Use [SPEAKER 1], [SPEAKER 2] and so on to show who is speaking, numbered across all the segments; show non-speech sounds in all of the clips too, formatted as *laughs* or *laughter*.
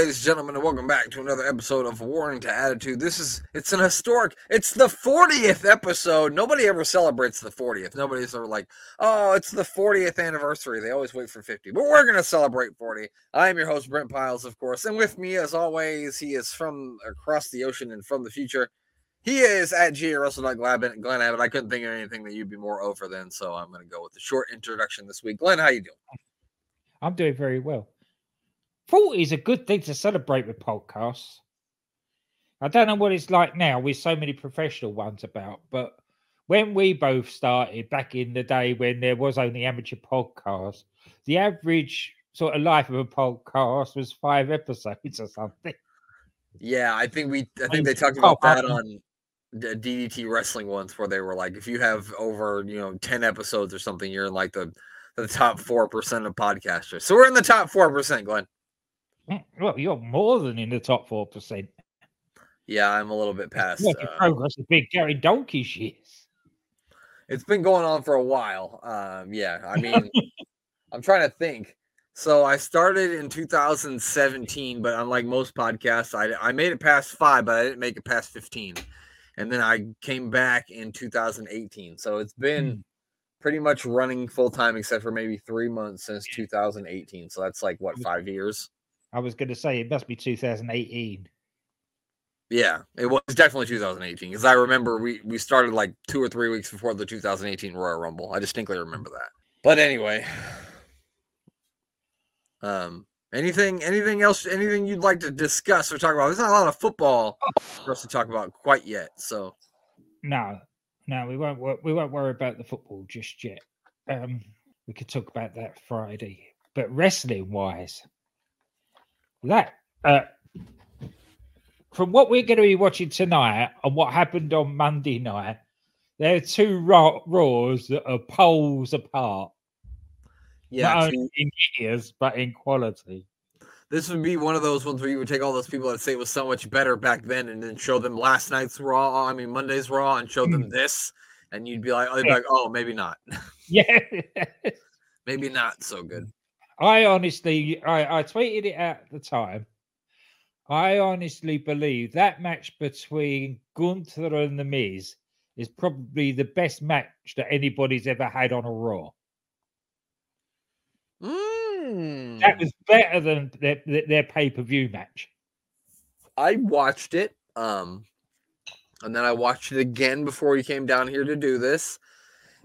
[SPEAKER 1] ladies and gentlemen, and welcome back to another episode of Waring to Attitude. This is it's an historic. It's the 40th episode. Nobody ever celebrates the 40th. Nobody's ever like, oh, it's the 40th anniversary. They always wait for 50, but we're gonna celebrate 40. I am your host Brent Piles, of course, and with me, as always, he is from across the ocean and from the future. He is at G. Russell Glenn Abbott. I couldn't think of anything that you'd be more over than, so I'm gonna go with the short introduction this week. Glenn, how you doing?
[SPEAKER 2] I'm doing very well. 40 is a good thing to celebrate with podcasts. I don't know what it's like now with so many professional ones about, but when we both started back in the day when there was only amateur podcasts, the average sort of life of a podcast was five episodes or something.
[SPEAKER 1] Yeah, I think we I think they talked about that on the DDT wrestling once where they were like if you have over, you know, 10 episodes or something, you're in like the the top 4% of podcasters. So we're in the top 4%, Glenn.
[SPEAKER 2] Mm, well, you're more than in the top four percent.
[SPEAKER 1] Yeah, I'm a little bit past.
[SPEAKER 2] uh, progress of big Gary Donkey's years.
[SPEAKER 1] It's been going on for a while. Um, yeah, I *laughs* mean, I'm trying to think. So I started in 2017, but unlike most podcasts, I, I made it past five, but I didn't make it past 15. And then I came back in 2018. So it's been mm. pretty much running full time, except for maybe three months since 2018. So that's like what five years.
[SPEAKER 2] I was going to say it must be 2018.
[SPEAKER 1] Yeah, it was definitely 2018 because I remember we we started like two or three weeks before the 2018 Royal Rumble. I distinctly remember that. But anyway, um, anything anything else anything you'd like to discuss or talk about? There's not a lot of football for us to talk about quite yet. So
[SPEAKER 2] no, no, we won't we won't worry about the football just yet. Um, we could talk about that Friday. But wrestling wise, that uh, from what we're going to be watching tonight and what happened on Monday night, there are two raw, Raws that are poles apart. Yeah, not only in years but in quality.
[SPEAKER 1] This would be one of those ones where you would take all those people that say it was so much better back then, and then show them last night's Raw. I mean Monday's Raw, and show them hmm. this, and you'd be like, oh, be like, oh maybe not. *laughs*
[SPEAKER 2] Yeah, *laughs*
[SPEAKER 1] maybe not so good.
[SPEAKER 2] I honestly, I, I tweeted it at the time. I honestly believe that match between Gunther and The Miz is probably the best match that anybody's ever had on a Raw.
[SPEAKER 1] Mm.
[SPEAKER 2] That was better than their, their pay per view match.
[SPEAKER 1] I watched it, um, and then I watched it again before you came down here to do this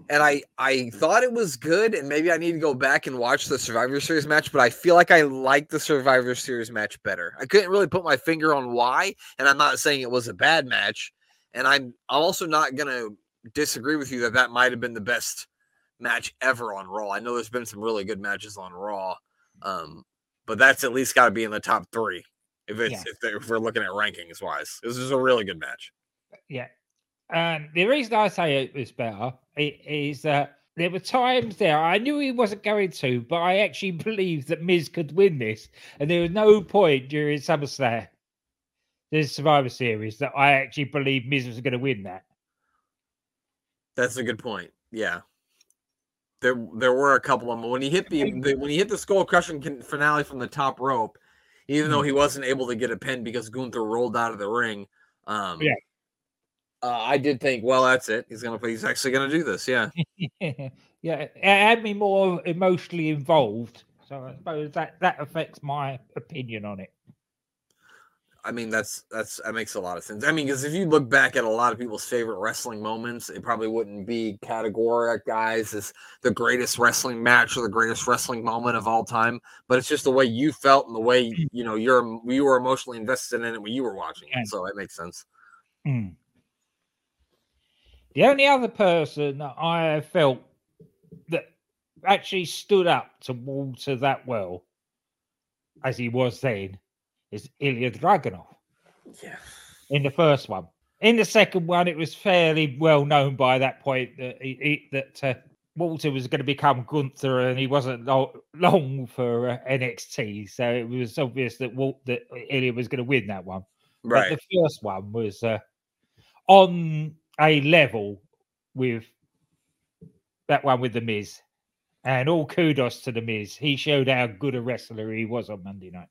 [SPEAKER 1] and I I thought it was good, and maybe I need to go back and watch the Survivor Series match, but I feel like I like the Survivor Series match better. I couldn't really put my finger on why, and I'm not saying it was a bad match, and I'm I'm also not gonna disagree with you that that might have been the best match ever on Raw. I know there's been some really good matches on Raw, um, but that's at least got to be in the top three if it's yeah. if, if we're looking at rankings wise. This is a really good match.
[SPEAKER 2] Yeah, and the reason I say it was better is that there were times there I knew he wasn't going to, but I actually *laughs* believed that Miz could win this. And there was no point during SummerSlam, the Survivor Series, that I actually believed Miz was going to win that.
[SPEAKER 1] That's a good point. Yeah. There, there were a couple of them when he hit the, the when he hit the skull crushing finale from the top rope, even though hmm. he wasn't able to get a pin because Gunther rolled out of the ring. Um,
[SPEAKER 2] yeah,
[SPEAKER 1] uh, I did think, well, that's it. He's gonna. He's actually gonna do this. Yeah. *laughs*
[SPEAKER 2] yeah. It had me more emotionally involved, so I suppose that that affects my opinion on it.
[SPEAKER 1] I mean, that's that's that makes a lot of sense. I mean, because if you look back at a lot of people's favorite wrestling moments, it probably wouldn't be categoric guys as the greatest wrestling match or the greatest wrestling moment of all time. But it's just the way you felt and the way mm. you know you're you were emotionally invested in it when you were watching it. So it makes sense.
[SPEAKER 2] Mm. The only other person that I felt that actually stood up to Walter that well as he was then is Ilya Dragunov.
[SPEAKER 1] Yeah.
[SPEAKER 2] In the first one. In the second one, it was fairly well known by that point that he, he, that uh, Walter was going to become Gunther, and he wasn't long for uh, NXT, so it was obvious that Walt, that Ilya was going to win that one.
[SPEAKER 1] Right.
[SPEAKER 2] But the first one was uh, on a level with that one with the Miz. And all kudos to the Miz. He showed how good a wrestler he was on Monday night.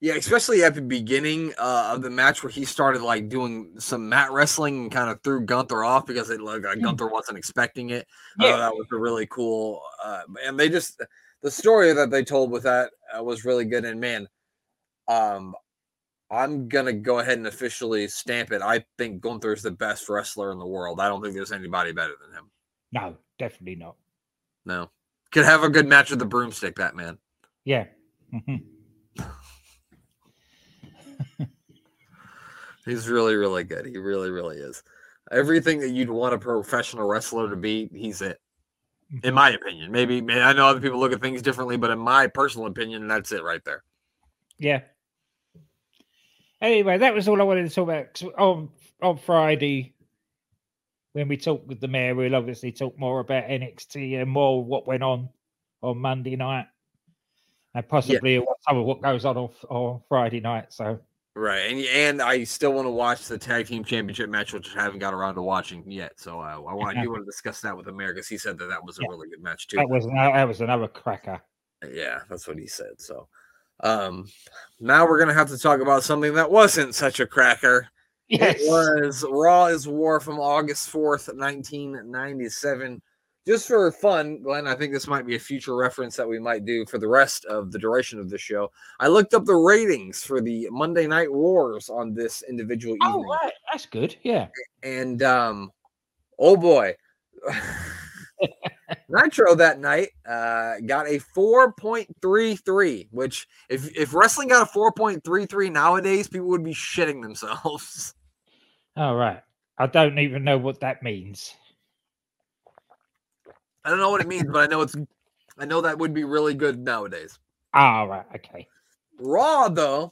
[SPEAKER 1] Yeah, especially at the beginning uh, of the match where he started like doing some mat wrestling and kind of threw Gunther off because it like uh. Gunther wasn't expecting it.
[SPEAKER 2] Yeah.
[SPEAKER 1] Uh, that was a really cool. Uh, and they just the story that they told with that uh, was really good. And man, um, I'm gonna go ahead and officially stamp it. I think Gunther is the best wrestler in the world. I don't think there's anybody better than him.
[SPEAKER 2] No, definitely not.
[SPEAKER 1] No, could have a good match with the broomstick. That man.
[SPEAKER 2] Yeah. Mhm. *laughs*
[SPEAKER 1] He's really, really good. He really, really is. Everything that you'd want a professional wrestler to be, he's it. In my opinion, maybe, I know other people look at things differently, but in my personal opinion, that's it right there.
[SPEAKER 2] Yeah. Anyway, that was all I wanted to talk about. On on Friday, when we talked with the mayor, we'll obviously talk more about NXT and more what went on on Monday night, and possibly what, some of what goes on on, on Friday night. So
[SPEAKER 1] Right, and and I still want to watch the tag team championship match, which I haven't got around to watching yet. So uh, I want I *laughs* do want to discuss that with Amir because he said that that was a
[SPEAKER 2] Yeah.
[SPEAKER 1] really good match too.
[SPEAKER 2] that was that was another cracker.
[SPEAKER 1] Yeah, that's what he said. So, um, now we're gonna have to talk about something that wasn't such a cracker.
[SPEAKER 2] Yes.
[SPEAKER 1] It was Raw is War from August 4th, 1997. Just for fun, Glenn, I think this might be a future reference that we might do for the rest of the duration of the show. I looked up the ratings for the Monday Night Wars on this individual
[SPEAKER 2] Oh, right. That's good. Yeah.
[SPEAKER 1] And um, oh boy. *laughs* Nitro that night uh, got a 4.33, which if if wrestling got a 4.33 nowadays, people would be shitting themselves. *laughs*
[SPEAKER 2] All right. I don't even know what that means.
[SPEAKER 1] I don't know what it means, but I know it's I know that would be really good nowadays.
[SPEAKER 2] All right. Okay.
[SPEAKER 1] Raw though,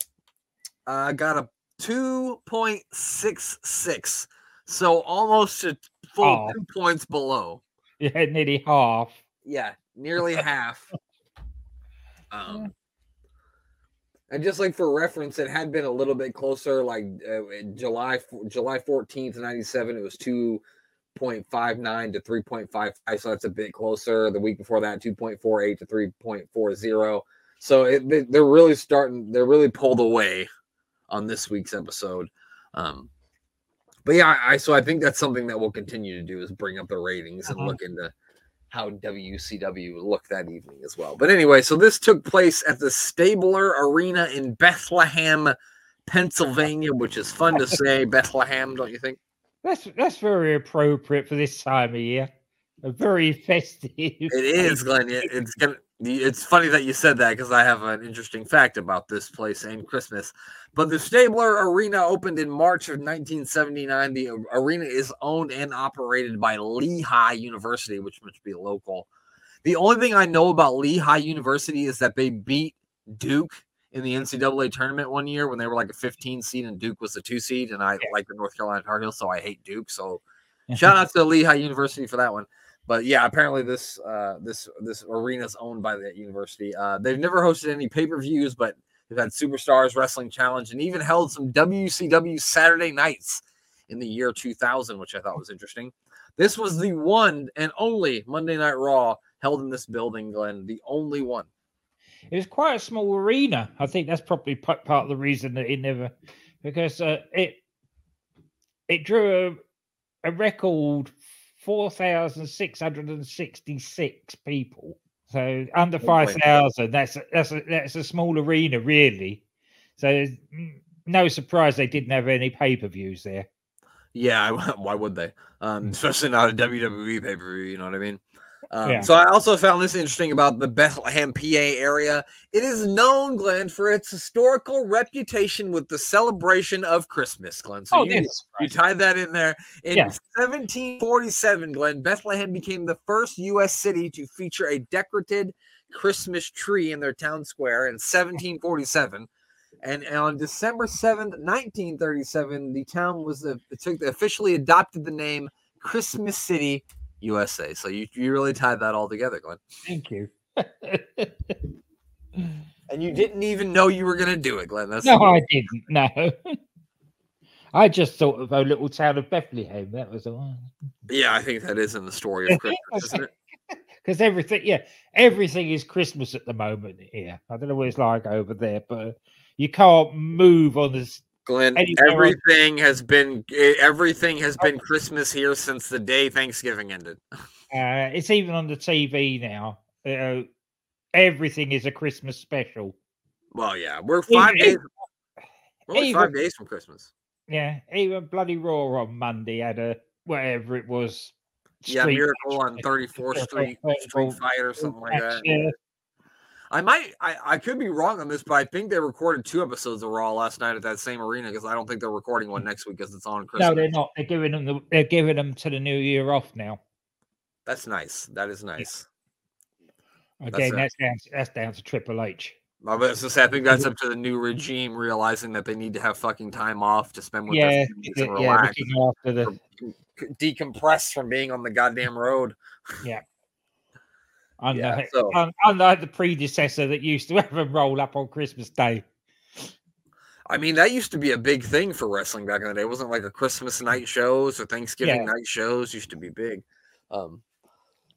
[SPEAKER 1] uh, got a 2.66, so almost a full
[SPEAKER 2] Oh.
[SPEAKER 1] two points below. *laughs*
[SPEAKER 2] Yeah, nearly half.
[SPEAKER 1] Yeah, nearly *laughs* half. Um, and just like for reference, it had been a little bit closer. Like uh, July July fourteenth, ninety seven, it was two point five nine to three point five five. So that's a bit closer. The week before that, two point four eight to three point four zero. So it, they, they're really starting. They're really pulled away on this week's episode. Um, but yeah, I, so I think that's something that we'll continue to do is bring up the ratings and
[SPEAKER 2] Uh-huh.
[SPEAKER 1] look into how WCW looked that evening as well. But anyway, so this took place at the Stabler Arena in Bethlehem, Pennsylvania, which is fun to *laughs* say. Bethlehem, don't you think?
[SPEAKER 2] That's that's very appropriate for this time of year. A very *laughs* festive.
[SPEAKER 1] It is, Glenn. It- it's gonna. It's funny that you said that because I have an interesting fact about this place and Christmas. But the Stabler Arena opened in March of 1979. The uh, arena is owned and operated by Lehigh University, which must be local. The only thing I know about Lehigh University is that they beat Duke in the NCAA tournament one year when they were like a 15 seed and Duke was a two seed. And I like the North Carolina Tar Heels, so I hate Duke. So *laughs* shout out to Lehigh University for that one. But yeah, apparently this uh, this this arena is owned by that university. Uh, they've never hosted any pay per views, but they've had Superstars Wrestling Challenge and even held some WCW Saturday nights in the year 2000, which I thought was interesting. This was the one and only Monday Night Raw held in this building, Glenn. The only one.
[SPEAKER 2] It was quite a small arena. I think that's probably part of the reason that it never, because uh, it it drew a, a record four thousand six hundred and sixty six people. So under
[SPEAKER 1] Oh
[SPEAKER 2] five thousand, that's a, that's a, that's a small arena, really. So no surprise they didn't have any pay per views there.
[SPEAKER 1] Yeah, *laughs* why would they? Um, especially not a WWE pay per view. You know what I mean? Um,
[SPEAKER 2] Yeah.
[SPEAKER 1] So I also found this interesting about the Bethlehem, PA area. It is known, Glenn, for its historical reputation with the celebration of Christmas, Glenn. So
[SPEAKER 2] oh,
[SPEAKER 1] you, you tied that in there. In
[SPEAKER 2] Yeah.
[SPEAKER 1] 1747, Glenn, Bethlehem became the first U.S. city to feature a decorated Christmas tree in their town square in 1747. And, on December 7th, 1937, the town was uh, it took officially adopted the name Christmas City, USA. So you, you really tied that all together, Glenn.
[SPEAKER 2] Thank you. *laughs*
[SPEAKER 1] And you didn't even know you were going to do it, Glenn. That's
[SPEAKER 2] no, I didn't. No. *laughs* I just thought of a little town of Bethlehem. That was all.
[SPEAKER 1] yeah, I think that is in the story of *laughs* Christmas, isn't it?
[SPEAKER 2] Because everything, yeah, everything is Christmas at the moment here. I don't know what it's like over there, but You can't move on this.
[SPEAKER 1] Glenn, everything has been everything has been Christmas here since the day Thanksgiving ended. *laughs*
[SPEAKER 2] Uh, it's even on the TV now. Uh, everything is a Christmas special.
[SPEAKER 1] Well, yeah, we're five
[SPEAKER 2] Even-
[SPEAKER 1] days. We're
[SPEAKER 2] even-
[SPEAKER 1] five days from Christmas.
[SPEAKER 2] Yeah, even bloody Raw on Monday had a whatever it was.
[SPEAKER 1] Yeah, Miracle on 34th *laughs* Street, Street. Fight or something like that.
[SPEAKER 2] yeah.
[SPEAKER 1] I might, I, I could be wrong on this, but I think they recorded two episodes of Raw last night at that same arena because I don't think they're recording one mm. next week because it's on Christmas.
[SPEAKER 2] No, they're not. They're giving them. The, they're giving them to the new year off now.
[SPEAKER 1] That's nice. That is nice.
[SPEAKER 2] Again,
[SPEAKER 1] it.
[SPEAKER 2] that's down. That's down to Triple H.
[SPEAKER 1] I was just I think that's up to the new regime realizing that they need to have fucking time off to spend with
[SPEAKER 2] Yeah,
[SPEAKER 1] their families
[SPEAKER 2] yeah,
[SPEAKER 1] and relax,
[SPEAKER 2] after the
[SPEAKER 1] decompress from being on the goddamn road.
[SPEAKER 2] Unlike,
[SPEAKER 1] Yeah, so-
[SPEAKER 2] un- unlike the predecessor that used to *laughs* have them roll up on Christmas Day.
[SPEAKER 1] I mean, that used to be a big thing for wrestling back in the day. It wasn't like a Christmas night shows or Thanksgiving
[SPEAKER 2] Yeah.
[SPEAKER 1] night shows used to be big. Um,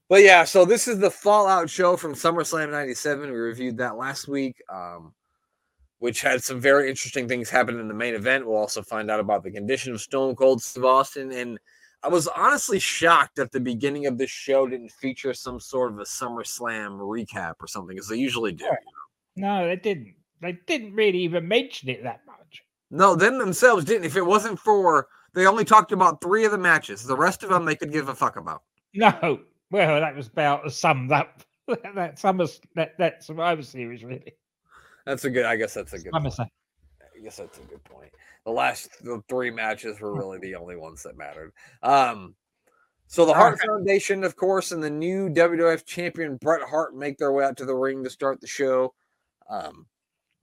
[SPEAKER 1] but yeah, so this is the Fallout show from SummerSlam 97. We reviewed that last week, um, which had some very interesting things happen in the main event. We'll also find out about the condition of Stone Cold Steve Austin. And I was honestly shocked that the beginning of this show didn't feature some sort of a SummerSlam recap or something, as they usually do.
[SPEAKER 2] No, they didn't. They didn't really even mention it that much.
[SPEAKER 1] No, them themselves didn't. If it wasn't for they only talked about three of the matches, the rest of them they could give a fuck about.
[SPEAKER 2] No, well, that was about to sum up *laughs* that summer that that Survivor Series really.
[SPEAKER 1] That's a good. I guess that's a good.
[SPEAKER 2] Summer,
[SPEAKER 1] Point. I guess that's a good point. The last the three matches were really *laughs* the only ones that mattered. Um, so the Hart
[SPEAKER 2] Okay.
[SPEAKER 1] Foundation, of course, and the new WWF champion Bret Hart make their way out to the ring to start the show. Um,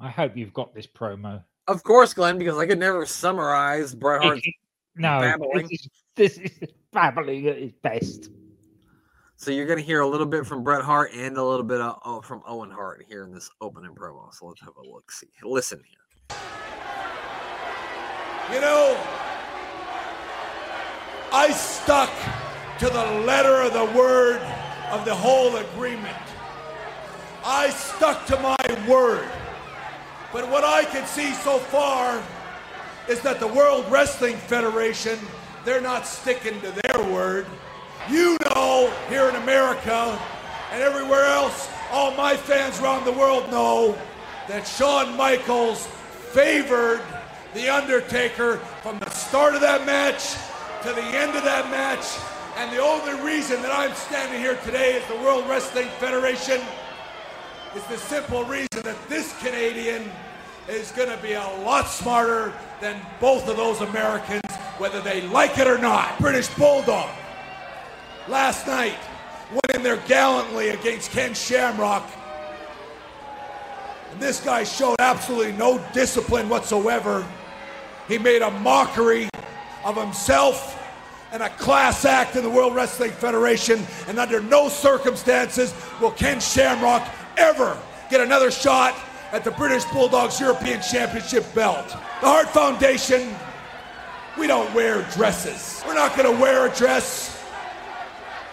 [SPEAKER 2] I hope you've got this promo.
[SPEAKER 1] of course, Glenn, because I could never summarize Bret Hart's *laughs*
[SPEAKER 2] no,
[SPEAKER 1] babbling.
[SPEAKER 2] this is, this is babbling at its best.
[SPEAKER 1] So you're going to hear a little bit from Bret Hart and a little bit of, oh, from Owen Hart here in this opening promo. So let's have a look. See, listen here.
[SPEAKER 3] You know, I stuck to the letter of the word of the whole agreement. I stuck to my word. But what I can see so far is that the World Wrestling Federation, they're not sticking to their word. You know, here in America and everywhere else, all my fans around the world know that Shawn Michaels favored The Undertaker from the start of that match to the end of that match. And the only reason that I'm standing here today as the World Wrestling Federation is the simple reason that this Canadian is going to be a lot smarter than both of those Americans, whether they like it or not. British Bulldog last night went in there gallantly against Ken Shamrock. This guy showed absolutely no discipline whatsoever. He made a mockery of himself and a class act in the World Wrestling Federation. And under no circumstances will Ken Shamrock ever get another shot at the British Bulldogs European Championship belt. The Hart Foundation, we don't wear dresses. We're not going to wear a dress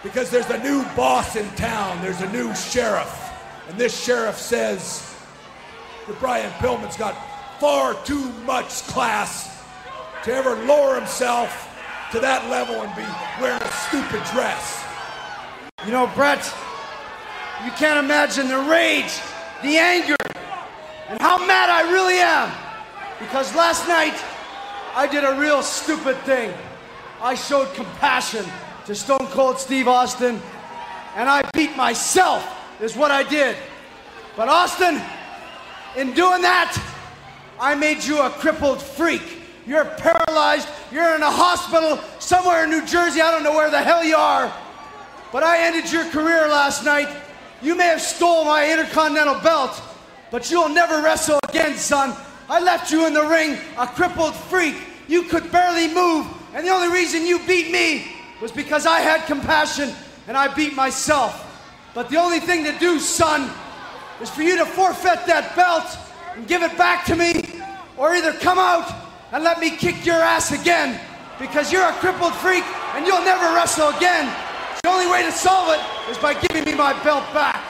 [SPEAKER 3] because there's a new boss in town. There's a new sheriff. And this sheriff says that Brian Pillman's got far too much class to ever lower himself to that level and be wearing a stupid dress.
[SPEAKER 4] You know, Bret, you can't imagine the rage, the anger, and how mad I really am. Because last night, I did a real stupid thing. I showed compassion to Stone Cold Steve Austin, and I beat myself, is what I did. But Austin, in doing that, I made you a crippled freak. You're paralyzed, you're in a hospital somewhere in New Jersey, I don't know where the hell you are. But I ended your career last night. You may have stole my Intercontinental belt, but you'll never wrestle again, son. I left you in the ring a crippled freak. You could barely move, and the only reason you beat me was because I had compassion and I beat myself. But the only thing to do, son, is for you to forfeit that belt and give it back to me, or either come out and let me kick your ass again because you're a crippled freak and you'll never wrestle again. The only way to solve it is by giving me my belt back.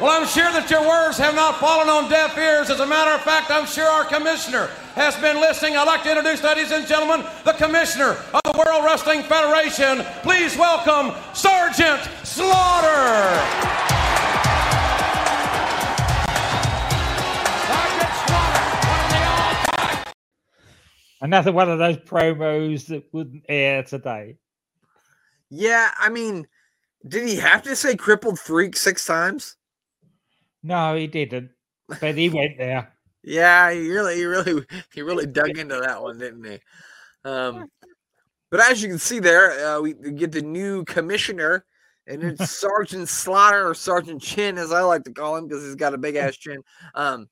[SPEAKER 5] Well, I'm sure that your words have not fallen on deaf ears. As a matter of fact, I'm sure our commissioner has been listening. I'd like to introduce, ladies and gentlemen, the commissioner of the World Wrestling Federation. Please welcome Sergeant Slaughter.
[SPEAKER 2] Another one of those promos that wouldn't air today.
[SPEAKER 1] Yeah, I mean, did he have to say crippled freak six times?
[SPEAKER 2] No, he didn't. But he went there. *laughs*
[SPEAKER 1] Yeah, he really, he really, he really dug into that one, didn't he? Um, but as you can see there, uh, we, get the new commissioner, and it's *laughs* Sergeant Slaughter or Sergeant Chin, as I like to call him, because he's got a big ass chin. Um,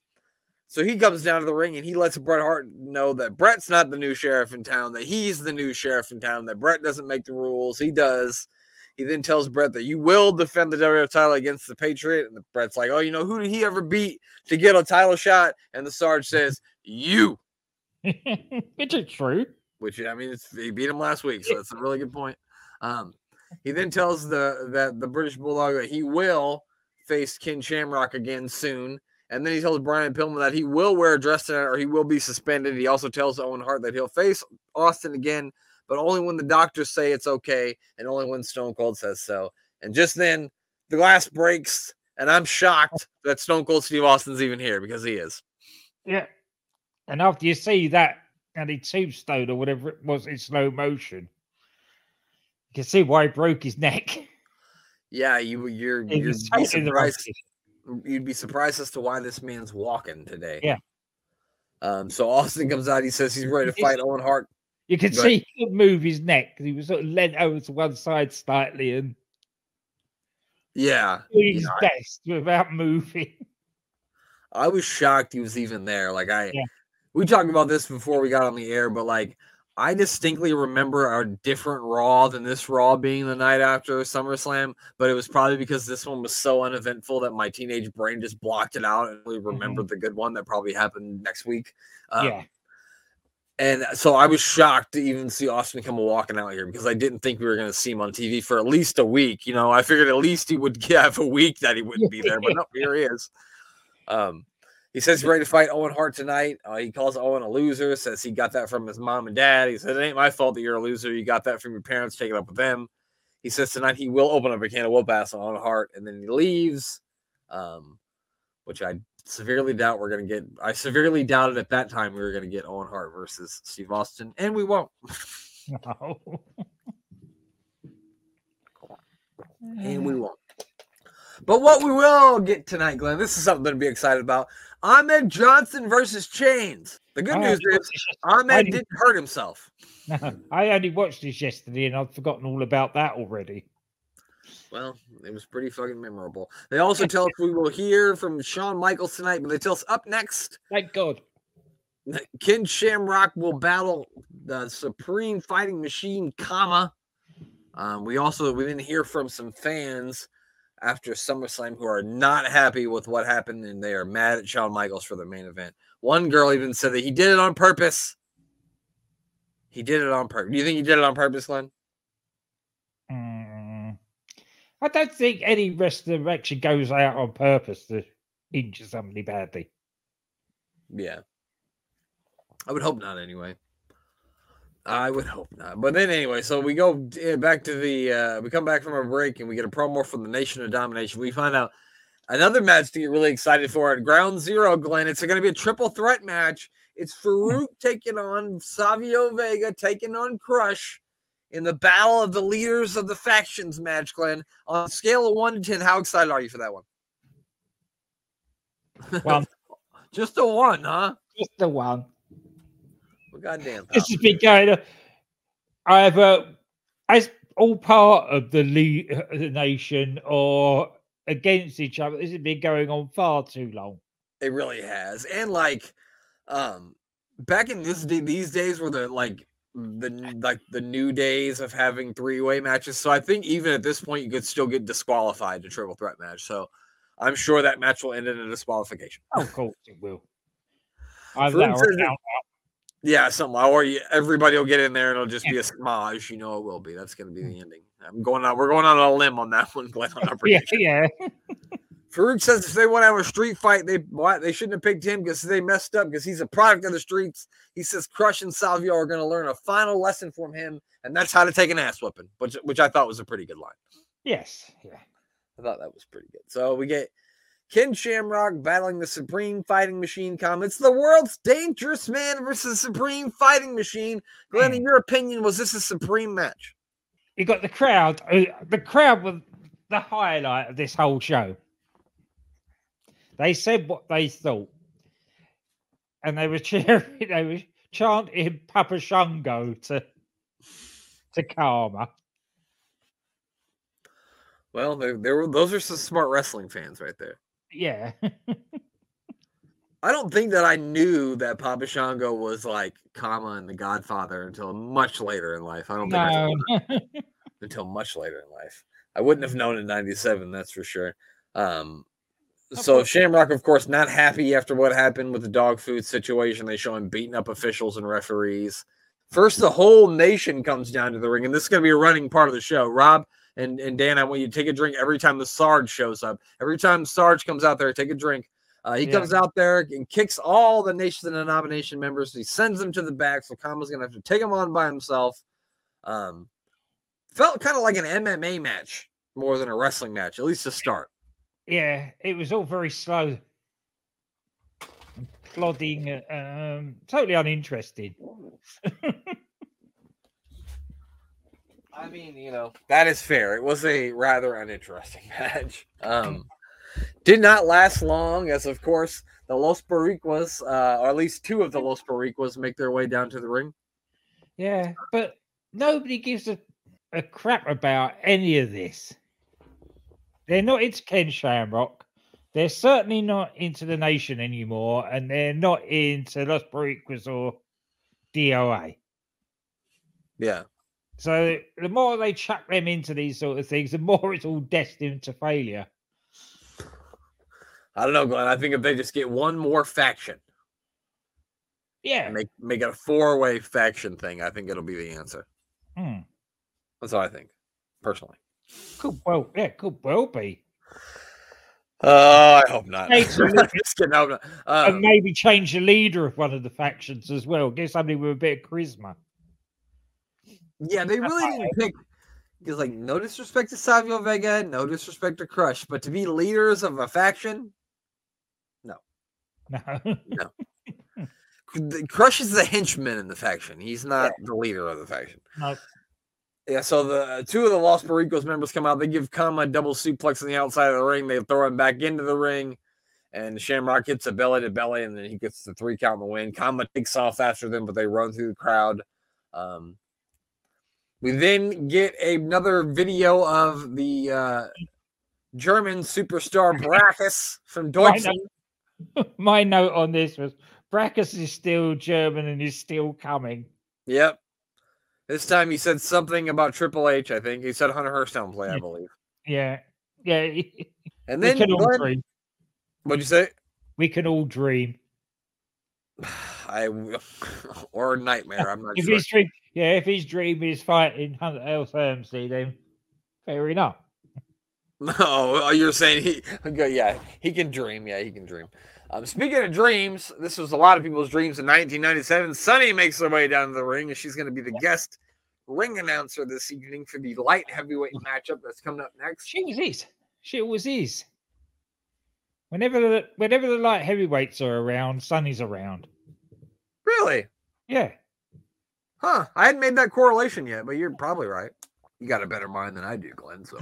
[SPEAKER 1] so he comes down to the ring and he lets Bret Hart know that Bret's not the new sheriff in town, that he's the new sheriff in town, that Bret doesn't make the rules, he does. He then tells Bret that you will defend the WWF title against the Patriot. And Bret's like, oh, you know, who did he ever beat to get a title shot? And the Sarge says, you, *laughs*
[SPEAKER 2] Which is true.
[SPEAKER 1] which I mean, it's, he beat him last week. So that's a really good point. Um, he then tells the that the British Bulldog that he will face Ken Shamrock again soon. And then he tells Brian Pillman that he will wear a dress tonight or he will be suspended. He also tells Owen Hart that he'll face Austin again, but only when the doctors say it's okay and only when Stone Cold says so. And just then the glass breaks, and I'm shocked that Stone Cold Steve Austin's even here because he is.
[SPEAKER 2] Yeah. And after you see that and he tombstone or whatever it was in slow motion, you can see why he broke his neck.
[SPEAKER 1] Yeah, you you're *laughs*
[SPEAKER 2] He
[SPEAKER 1] you're,
[SPEAKER 2] was
[SPEAKER 1] be
[SPEAKER 2] totally the wrong
[SPEAKER 1] surprised. You'd be surprised as to why this man's walking today.
[SPEAKER 2] Yeah.
[SPEAKER 1] Um. So Austin comes out. He says he's ready to fight Owen Hart.
[SPEAKER 2] You can
[SPEAKER 1] Right.
[SPEAKER 2] see he could move his neck 'cause he was sort of leant over to one side slightly and
[SPEAKER 1] Yeah.
[SPEAKER 2] doing his
[SPEAKER 1] Yeah, I-
[SPEAKER 2] best without moving.
[SPEAKER 1] I was shocked he was even there. Like I,
[SPEAKER 2] Yeah.
[SPEAKER 1] we talked about this before we got on the air, but like I distinctly remember a different Raw than this Raw being the night after SummerSlam. But it was probably because this one was so uneventful that my teenage brain just blocked it out and only remembered the good one that probably happened next week. Um,
[SPEAKER 2] yeah.
[SPEAKER 1] And so I was shocked to even see Austin come walking out here because I didn't think we were going to see him on TV for at least a week. You know, I figured at least he would *laughs* have a week that he wouldn't be there, but no, here he is. Um, he says he's ready to fight Owen Hart tonight. Uh, he calls Owen a loser, says he got that from his mom and dad. He said, It ain't my fault that you're a loser. You got that from your parents. Take it up with them. He says tonight he will open up a can of whoop ass on Owen Hart, and then he leaves. Um, which I severely doubt we're gonna get. I severely doubted at that time we were gonna get Owen Hart versus Steve Austin, and we won't.
[SPEAKER 2] No. *laughs* *laughs*
[SPEAKER 1] and we won't. But what we will get tonight, Glenn, this is something to be excited about. Ahmed Johnson versus Chains. The good
[SPEAKER 2] I
[SPEAKER 1] news is
[SPEAKER 2] watched this yes-
[SPEAKER 1] Ahmed didn't hurt himself.
[SPEAKER 2] No, *laughs* I only watched this yesterday and I've forgotten all about that already.
[SPEAKER 1] Well, it was pretty fucking memorable. They also tell us we will hear from Shawn Michaels tonight, but they tell us up next
[SPEAKER 2] Thank God.
[SPEAKER 1] Ken Shamrock will battle the Supreme Fighting Machine, Kama. Um, we also we didn't hear from some fans after SummerSlam who are not happy with what happened, and they are mad at Shawn Michaels for the main event. One girl even said that he did it on purpose. He did it on purpose. Do you think he did it on purpose, Glenn?
[SPEAKER 2] Mm. I don't think any wrestler actually goes out on purpose to injure somebody badly.
[SPEAKER 1] Yeah. I would hope not anyway. I would hope not. But then anyway, so we go eh, back to the uh we come back from our break and we get a promo from the Nation of Domination. We find out another match to get really excited for at Ground Zero, Glenn. It's going to be a triple threat match. It's Farouk taking on Savio Vega, taking on Crush in the battle of the leaders of the factions match, Glenn. On a scale of one to ten, how excited are you for that one?
[SPEAKER 2] One. *laughs*
[SPEAKER 1] Just a one, huh?
[SPEAKER 2] Just the one.
[SPEAKER 1] Well, goddamn.
[SPEAKER 2] This has been going on either as all part of the, the nation or against each other. This has been going on far too long.
[SPEAKER 1] It really has. And like um back in this day these days were the like the like the new days of having three-way matches. So I think even at this point you could still get disqualified to triple threat match. So I'm sure that match will end in a disqualification.
[SPEAKER 2] Oh, of course it will. *laughs* Either
[SPEAKER 1] Farouk
[SPEAKER 2] that or
[SPEAKER 1] says
[SPEAKER 2] a
[SPEAKER 1] that-
[SPEAKER 2] count
[SPEAKER 1] Yeah, something or you, everybody will get in there and it'll just be a smudge. You know it will be. That's gonna be hmm. the ending. I'm going on we're going on a limb on that *laughs* one, Glenn, on our
[SPEAKER 2] out. *laughs* Yeah,
[SPEAKER 1] prediction.
[SPEAKER 2] yeah.
[SPEAKER 1] Farouk says if they want to have a street fight, they they shouldn't have picked him because they messed up because he's a product of the streets. He says Crush and Savio are going to learn a final lesson from him, and that's how to take an ass whipping, which which I thought was a pretty good line.
[SPEAKER 2] Yes. Yeah.
[SPEAKER 1] I thought that was pretty good. So we get Ken Shamrock battling the Supreme Fighting Machine comments. The world's dangerous man versus Supreme Fighting Machine. Glenn, in your opinion, was this a Supreme match?
[SPEAKER 2] You got the crowd. uh, The crowd was the highlight of this whole show. They said what they thought, and they were *laughs* cheering. They were chanting Papa Shango to to Kama.
[SPEAKER 1] Well, there, there were those are some smart wrestling fans right there.
[SPEAKER 2] Yeah.
[SPEAKER 1] I don't think that I knew that Papa Shango was like Kama and the Godfather until much later in life. I don't think I
[SPEAKER 2] no. *laughs*
[SPEAKER 1] until much later in life. I wouldn't have known in '97, that's for sure. Um, so Shamrock, of course, not happy after what happened with the dog food situation. They show him beating up officials and referees. First, the whole nation comes down to the ring, and this is going to be a running part of the show. Rob and, and Dan, I want you to take a drink every time the Sarge shows up. Every time Sarge comes out there, take a drink. Uh, he
[SPEAKER 2] Yeah.
[SPEAKER 1] comes out there and kicks all the Nation and Denomination members. He sends them to the back, so Kama's going to have to take him on by himself. Um, felt kind of like an MMA match more than a wrestling match, at least to start.
[SPEAKER 2] yeah, it was all very slow, plodding, uh, um, totally uninteresting. *laughs*
[SPEAKER 1] I mean, you know, that is fair. It was a rather uninteresting *laughs* match. Um, did not last long, as of course the Los Boricuas, uh, or at least two of the Los Boricuas, make their way down to the ring.
[SPEAKER 2] Yeah, but nobody gives a, a crap about any of this. They're not into Ken Shamrock. They're certainly not into the nation anymore, and they're not into Los Boricuas or DOA.
[SPEAKER 1] Yeah,
[SPEAKER 2] So the more they chuck them into these sort of things, the more it's all destined to failure.
[SPEAKER 1] I don't know, Glenn. I think if they just get one more faction,
[SPEAKER 2] Yeah.
[SPEAKER 1] make make it a four way faction thing, I think it'll be the answer.
[SPEAKER 2] Hmm.
[SPEAKER 1] That's what I think, personally.
[SPEAKER 2] Could well, yeah, could well be.
[SPEAKER 1] Oh, I hope not.
[SPEAKER 2] Hey, so look-
[SPEAKER 1] Just kidding, I hope not.
[SPEAKER 2] and
[SPEAKER 1] Um,
[SPEAKER 2] maybe change the leader of one of the factions as well. Get somebody with a bit of charisma.
[SPEAKER 1] Yeah, they really didn't pick because, like, no disrespect to Savio Vega, no disrespect to Crush, but to be leaders of a faction,
[SPEAKER 2] No. *laughs*
[SPEAKER 1] no, Crush is the henchman in the faction. He's not the leader of the faction.
[SPEAKER 2] no.
[SPEAKER 1] Yeah, so the two of the Los Boricuas members come out. They give Kama a double suplex on the outside of the ring. They throw him back into the ring, and Shamrock hits a belly to belly, and then he gets the three count in the win. Kama takes off after them, but they run through the crowd. Um, we then get another video of the uh, German superstar *laughs* Brakkus from
[SPEAKER 2] My
[SPEAKER 1] Deutschland.
[SPEAKER 2] note, *laughs* my note on this was Brakkus is still German and is still coming.
[SPEAKER 1] Yep. This time he said something about Triple H, I think. He said Hunter Hearst don't play, I believe.
[SPEAKER 2] Yeah. Yeah. *laughs*
[SPEAKER 1] And then Glenn- what'd you say?
[SPEAKER 2] We can all dream. *sighs*
[SPEAKER 1] I or nightmare. I'm not
[SPEAKER 2] If
[SPEAKER 1] sure.
[SPEAKER 2] dream, yeah, if his dream is fighting Hunter L. Hermsey, then fair enough.
[SPEAKER 1] No, *laughs* oh, you're saying he? Okay, yeah, he can dream. Yeah, he can dream. Um, speaking of dreams, this was a lot of people's dreams in 1997. Sunny makes her way down to the ring, and she's going to be the guest ring announcer this evening for the light heavyweight matchup that's coming up next.
[SPEAKER 2] She was his. She always is. Whenever the whenever the light heavyweights are around, Sunny's around.
[SPEAKER 1] Really?
[SPEAKER 2] Yeah.
[SPEAKER 1] Huh? I hadn't made that correlation yet, but you're probably right. You got a better mind than I do, Glenn. So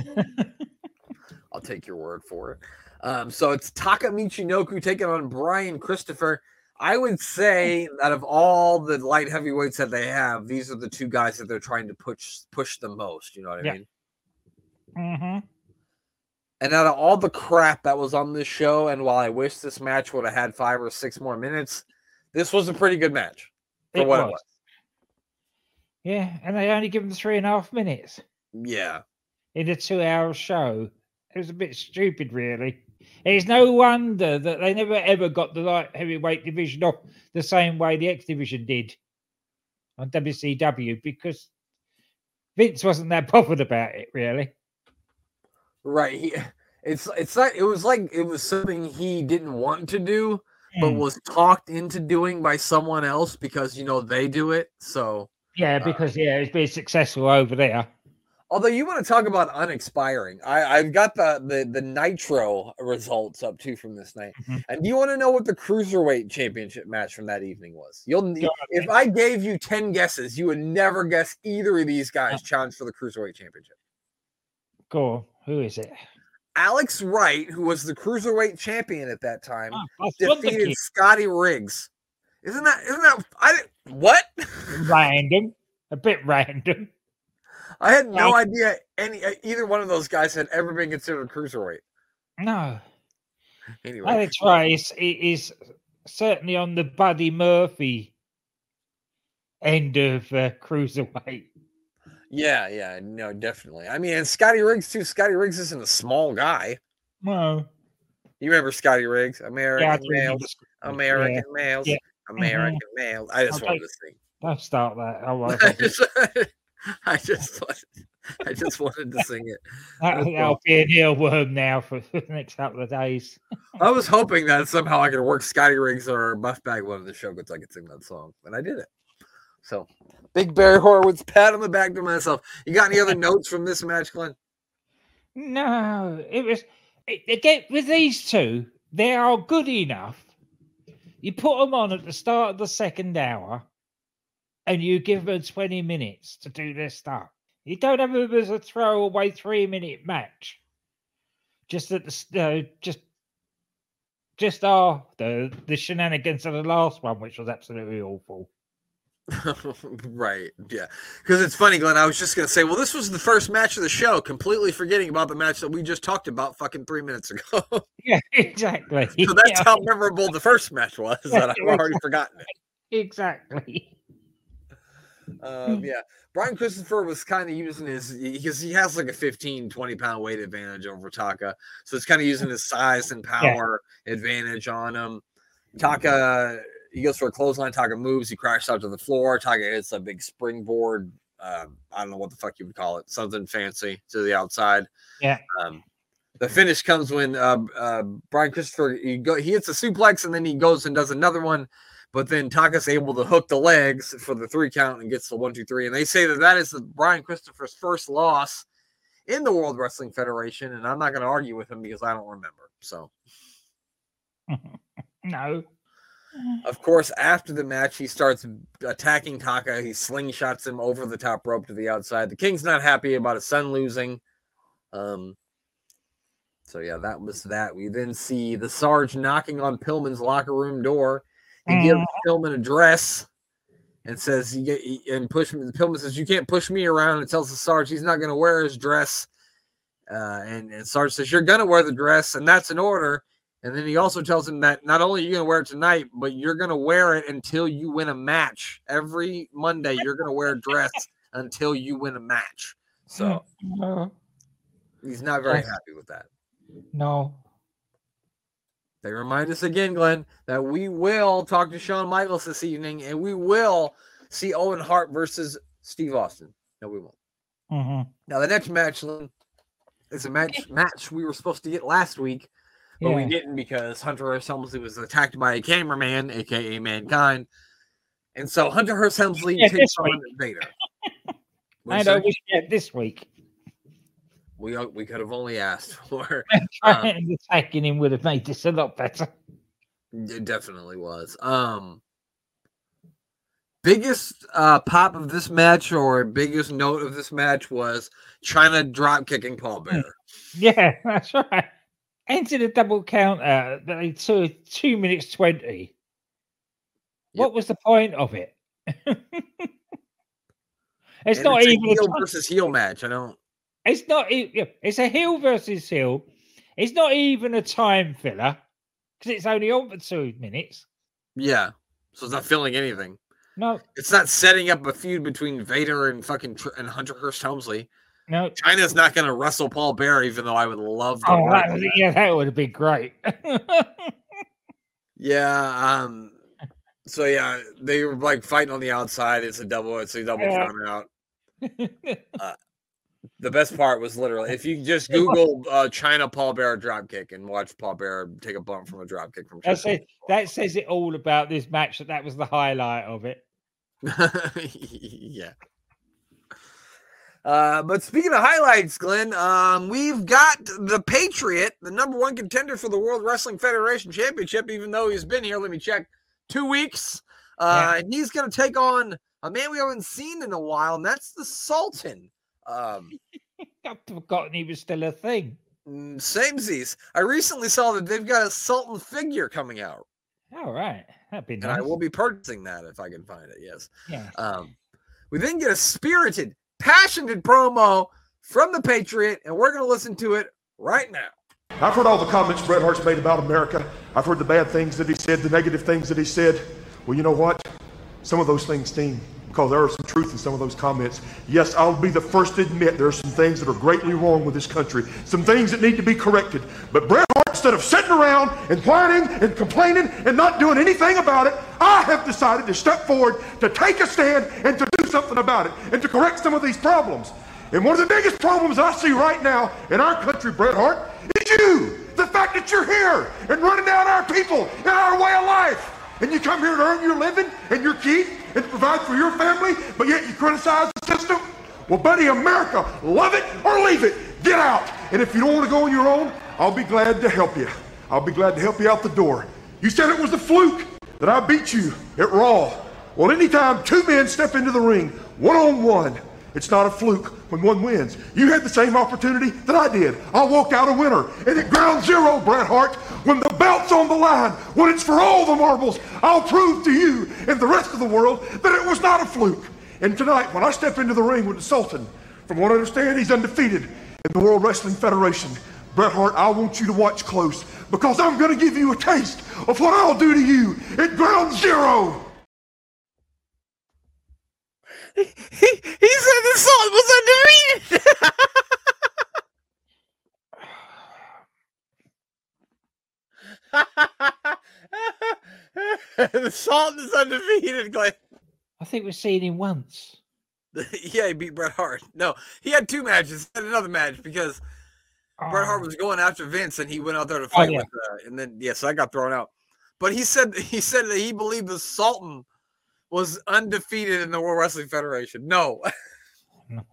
[SPEAKER 1] *laughs* I'll take your word for it. Um, so it's Taka Michinoku taking on Brian Christopher. I would say that of all the light heavyweights that they have, these are the two guys that they're trying to push push the most. You know what I
[SPEAKER 2] Yeah.
[SPEAKER 1] mean?
[SPEAKER 2] hmm
[SPEAKER 1] And out of all the crap that was on this show, and while I wish this match would have had five or six more minutes, this was a pretty good match for
[SPEAKER 2] It
[SPEAKER 1] what it
[SPEAKER 2] was. Yeah, and they only give him three and a half minutes
[SPEAKER 1] Yeah.
[SPEAKER 2] in a two-hour show. It was a bit stupid, really. It's no wonder that they never ever got the light heavyweight division off the same way the X division did on WCW because Vince wasn't that *laughs* bothered about it, really.
[SPEAKER 1] Right. It's it's like it was like it was something he didn't want to do, but
[SPEAKER 2] Mm.
[SPEAKER 1] was talked into doing by someone else because you know they do it. So
[SPEAKER 2] Yeah,
[SPEAKER 1] Uh,
[SPEAKER 2] because yeah, it's been successful over there.
[SPEAKER 1] although you want to talk about unexpiring, I, I've got the, the the Nitro results up too from this night.
[SPEAKER 2] Mhm.
[SPEAKER 1] And do you want to know what the cruiserweight championship match from that evening was? You'll
[SPEAKER 2] Go
[SPEAKER 1] if I gave you 10 guesses, you would never guess either of these guys challenged for the cruiserweight championship.
[SPEAKER 2] Go on, who is it?
[SPEAKER 1] Alex Wright, who was the cruiserweight champion at that time,
[SPEAKER 2] Oh,
[SPEAKER 1] defeated Scotty Riggs. Isn't that isn't that I didn't- what? *laughs*
[SPEAKER 2] random, a bit random.
[SPEAKER 1] I had no
[SPEAKER 2] Right.
[SPEAKER 1] idea any either one of those guys had ever been considered cruiserweight.
[SPEAKER 2] No,
[SPEAKER 1] Anyway,
[SPEAKER 2] Alex Wright is certainly on the Buddy Murphy end of uh, cruiserweight.
[SPEAKER 1] yeah, yeah, no, definitely. I mean, and Scotty Riggs too. Scotty Riggs isn't a small guy.
[SPEAKER 2] No,
[SPEAKER 1] You remember Scotty Riggs? American
[SPEAKER 2] do
[SPEAKER 1] males, American males,
[SPEAKER 2] Yeah.
[SPEAKER 1] American mm-hmm. male. I just wanted to sing.
[SPEAKER 2] Don't start that. Oh, well, *laughs* *laughs*
[SPEAKER 1] I just, I just, wanted, I just wanted to sing it. *laughs*
[SPEAKER 2] that, that'll be an earworm now for the next couple of days.
[SPEAKER 1] I was hoping that somehow I could work Scotty Riggs or Buff Bagwell of the show so I could sing that song, and I did it. So, Big Barry Horowitz, pat on the back to myself. You got any other notes from this match, Glenn?
[SPEAKER 2] No, it was it, again with these two. They are good enough. You put them on at the start of the second hour, and you give them twenty minutes to do their stuff. You don't have them as a throwaway three minute match. Just at the uh, just just after the shenanigans of the last one, which was absolutely awful. *laughs*
[SPEAKER 1] right. Yeah. Because it's funny, Glenn. I was just going to say, well, this was the first match of the show, completely forgetting about the match that we just talked about fucking three minutes ago. *laughs*
[SPEAKER 2] Yeah, *laughs* exactly.
[SPEAKER 1] So that's
[SPEAKER 2] Yeah,
[SPEAKER 1] how memorable the first match was that I've already forgotten it.
[SPEAKER 2] exactly.
[SPEAKER 1] Um, yeah. Brian Christopher was kind of using his, because he has like a 15, 20 pound weight advantage over Taka. So it's kind of using his size and power advantage on him. Taka, he goes for a clothesline. Taka moves. He crashes out to the floor. Taka hits a big springboard. Um, I don't know what the fuck you would call it. Something fancy to the outside.
[SPEAKER 2] Yeah.
[SPEAKER 1] Um, the finish comes when uh, uh, Brian Christopher he go he hits a suplex and then he goes and does another one, but then Taka's able to hook the legs for the three count and gets the one two three. And they say that that is the Brian Christopher's first loss in the World Wrestling Federation. And I'm not going to argue with him because I don't remember. So *laughs*
[SPEAKER 2] no.
[SPEAKER 1] Of course, after the match, he starts attacking Taka. He slingshots him over the top rope to the outside. The King's not happy about his son losing. Um, so yeah, that was that. We then see the Sarge knocking on Pillman's locker room door. He gives Pillman a dress and says, "You get he- and push me." Pillman says, "You can't push me around." And tells the Sarge he's not going to wear his dress. Uh, and, and Sarge says, "You're going to wear the dress, and that's an order." And then he also tells him that not only are you going to wear it tonight, but you're going to wear it until you win a match. Every Monday, you're going to wear a dress *laughs* until you win a match. So
[SPEAKER 2] no,
[SPEAKER 1] he's not very happy with that.
[SPEAKER 2] no.
[SPEAKER 1] They remind us again, Glenn, that we will talk to Shawn Michaels this evening and we will see Owen Hart versus Steve Austin. No, we won't.
[SPEAKER 2] Mhm.
[SPEAKER 1] Now, the next match, Glenn, is a match *laughs* match we were supposed to get last week, but we didn't because Hunter Hearst Helmsley was attacked by a cameraman, aka Mankind. And so Hunter Hearst Helmsley
[SPEAKER 2] Yeah,
[SPEAKER 1] takes on Vader. *laughs*
[SPEAKER 2] I know we get this week.
[SPEAKER 1] we, uh, we could have only asked *laughs* for. *laughs* Um,
[SPEAKER 2] attacking him would have made this a lot better.
[SPEAKER 1] It definitely was. Um biggest uh pop of this match or biggest note of this match was Chyna drop kicking Paul Bearer.
[SPEAKER 2] Yeah, that's right. Entered a double counter out. Uh, they two two minutes twenty. What was the point of it? *laughs* it's
[SPEAKER 1] And
[SPEAKER 2] not
[SPEAKER 1] it's
[SPEAKER 2] even a
[SPEAKER 1] heel versus heel match. I don't
[SPEAKER 2] It's not. It's a hill versus hill. It's not even a time filler because it's only on for two minutes.
[SPEAKER 1] yeah. So it's not feeling anything.
[SPEAKER 2] No,
[SPEAKER 1] It's not setting up a feud between Vader and fucking and Hunter Hearst Helmsley.
[SPEAKER 2] No.
[SPEAKER 1] Chyna's not going to wrestle Paul Bearer, even though I would love to.
[SPEAKER 2] Oh, that,
[SPEAKER 1] that.
[SPEAKER 2] yeah, that would be great. *laughs*
[SPEAKER 1] Yeah. Um. So yeah, they were like fighting on the outside. It's a double. It's a double
[SPEAKER 2] Yeah.
[SPEAKER 1] count out. *laughs* The best part was literally if you just Google uh, Chyna Paul Bearer drop kick and watch Paul Bearer take a bump from a drop kick from
[SPEAKER 2] That
[SPEAKER 1] Chyna.
[SPEAKER 2] says, that says it all about this match. That that was the highlight of it. *laughs*
[SPEAKER 1] yeah. Uh, but speaking of highlights, Glenn, um, we've got the Patriot, the number one contender for the World Wrestling Federation Championship, even though he's been here, let me check, two weeks. Uh, and he's going to take on a man we haven't seen in a while, and that's the Sultan. Um, *laughs*
[SPEAKER 2] I've forgotten he was still a thing.
[SPEAKER 1] mm, samesies. I recently saw that they've got a Sultan figure coming out,
[SPEAKER 2] All right, that'd be
[SPEAKER 1] and. I will be purchasing that if I can find it. Yes.
[SPEAKER 2] yeah.
[SPEAKER 1] Um, we then get a spirited, passionate promo from the Patriot, and we're going to listen to it right now.
[SPEAKER 6] I've heard all the comments Bret Hart's made about America. I've heard the bad things that he said, the negative things that he said. Well, you know what? Some of those things sting because there are some truth in some of those comments. Yes, I'll be the first to admit there are some things that are greatly wrong with this country, some things that need to be corrected. But Bret Hart, instead of sitting around and whining and complaining and not doing anything about it, I have decided to step forward to take a stand and to do something about it and to correct some of these problems. And one of the biggest problems I see right now in our country, Bret Hart, is you. The fact that you're here and running down our people and our way of life. And you come here to earn your living and your keep and provide for your family, but yet you criticize the system? Well, buddy, America, love it or leave it. Get out. And if you don't want to go on your own, I'll be glad to help you. I'll be glad to help you out the door. You said it was a fluke that I beat you at Raw. Well, anytime two men step into the ring, one on one, it's not a fluke when one wins. You had the same opportunity that I did. I walked out a winner. And at ground zero, Bret Hart, when the belt's on the line, when it's for all the marbles, I'll prove to you and the rest of the world that it was not a fluke. And tonight, when I step into the ring with the Sultan, from what I understand, he's undefeated in the World Wrestling Federation. Bret Hart, I want you to watch close because I'm going to give you a taste of what I'll do to you at ground zero.
[SPEAKER 1] He, he said the Sultan was undefeated. *laughs* the Sultan is undefeated, Glenn.
[SPEAKER 2] I think we've seen him once. *laughs*
[SPEAKER 1] yeah, he beat Bret Hart. No, he had two matches. He had another match because Bret Hart
[SPEAKER 2] Oh,
[SPEAKER 1] was going after Vince, and he went out there to fight
[SPEAKER 2] yeah.
[SPEAKER 1] with, uh, and then yes, I got thrown out. But he said he said that he believed the Sultan was undefeated in the World Wrestling Federation. No, *laughs*
[SPEAKER 2] no.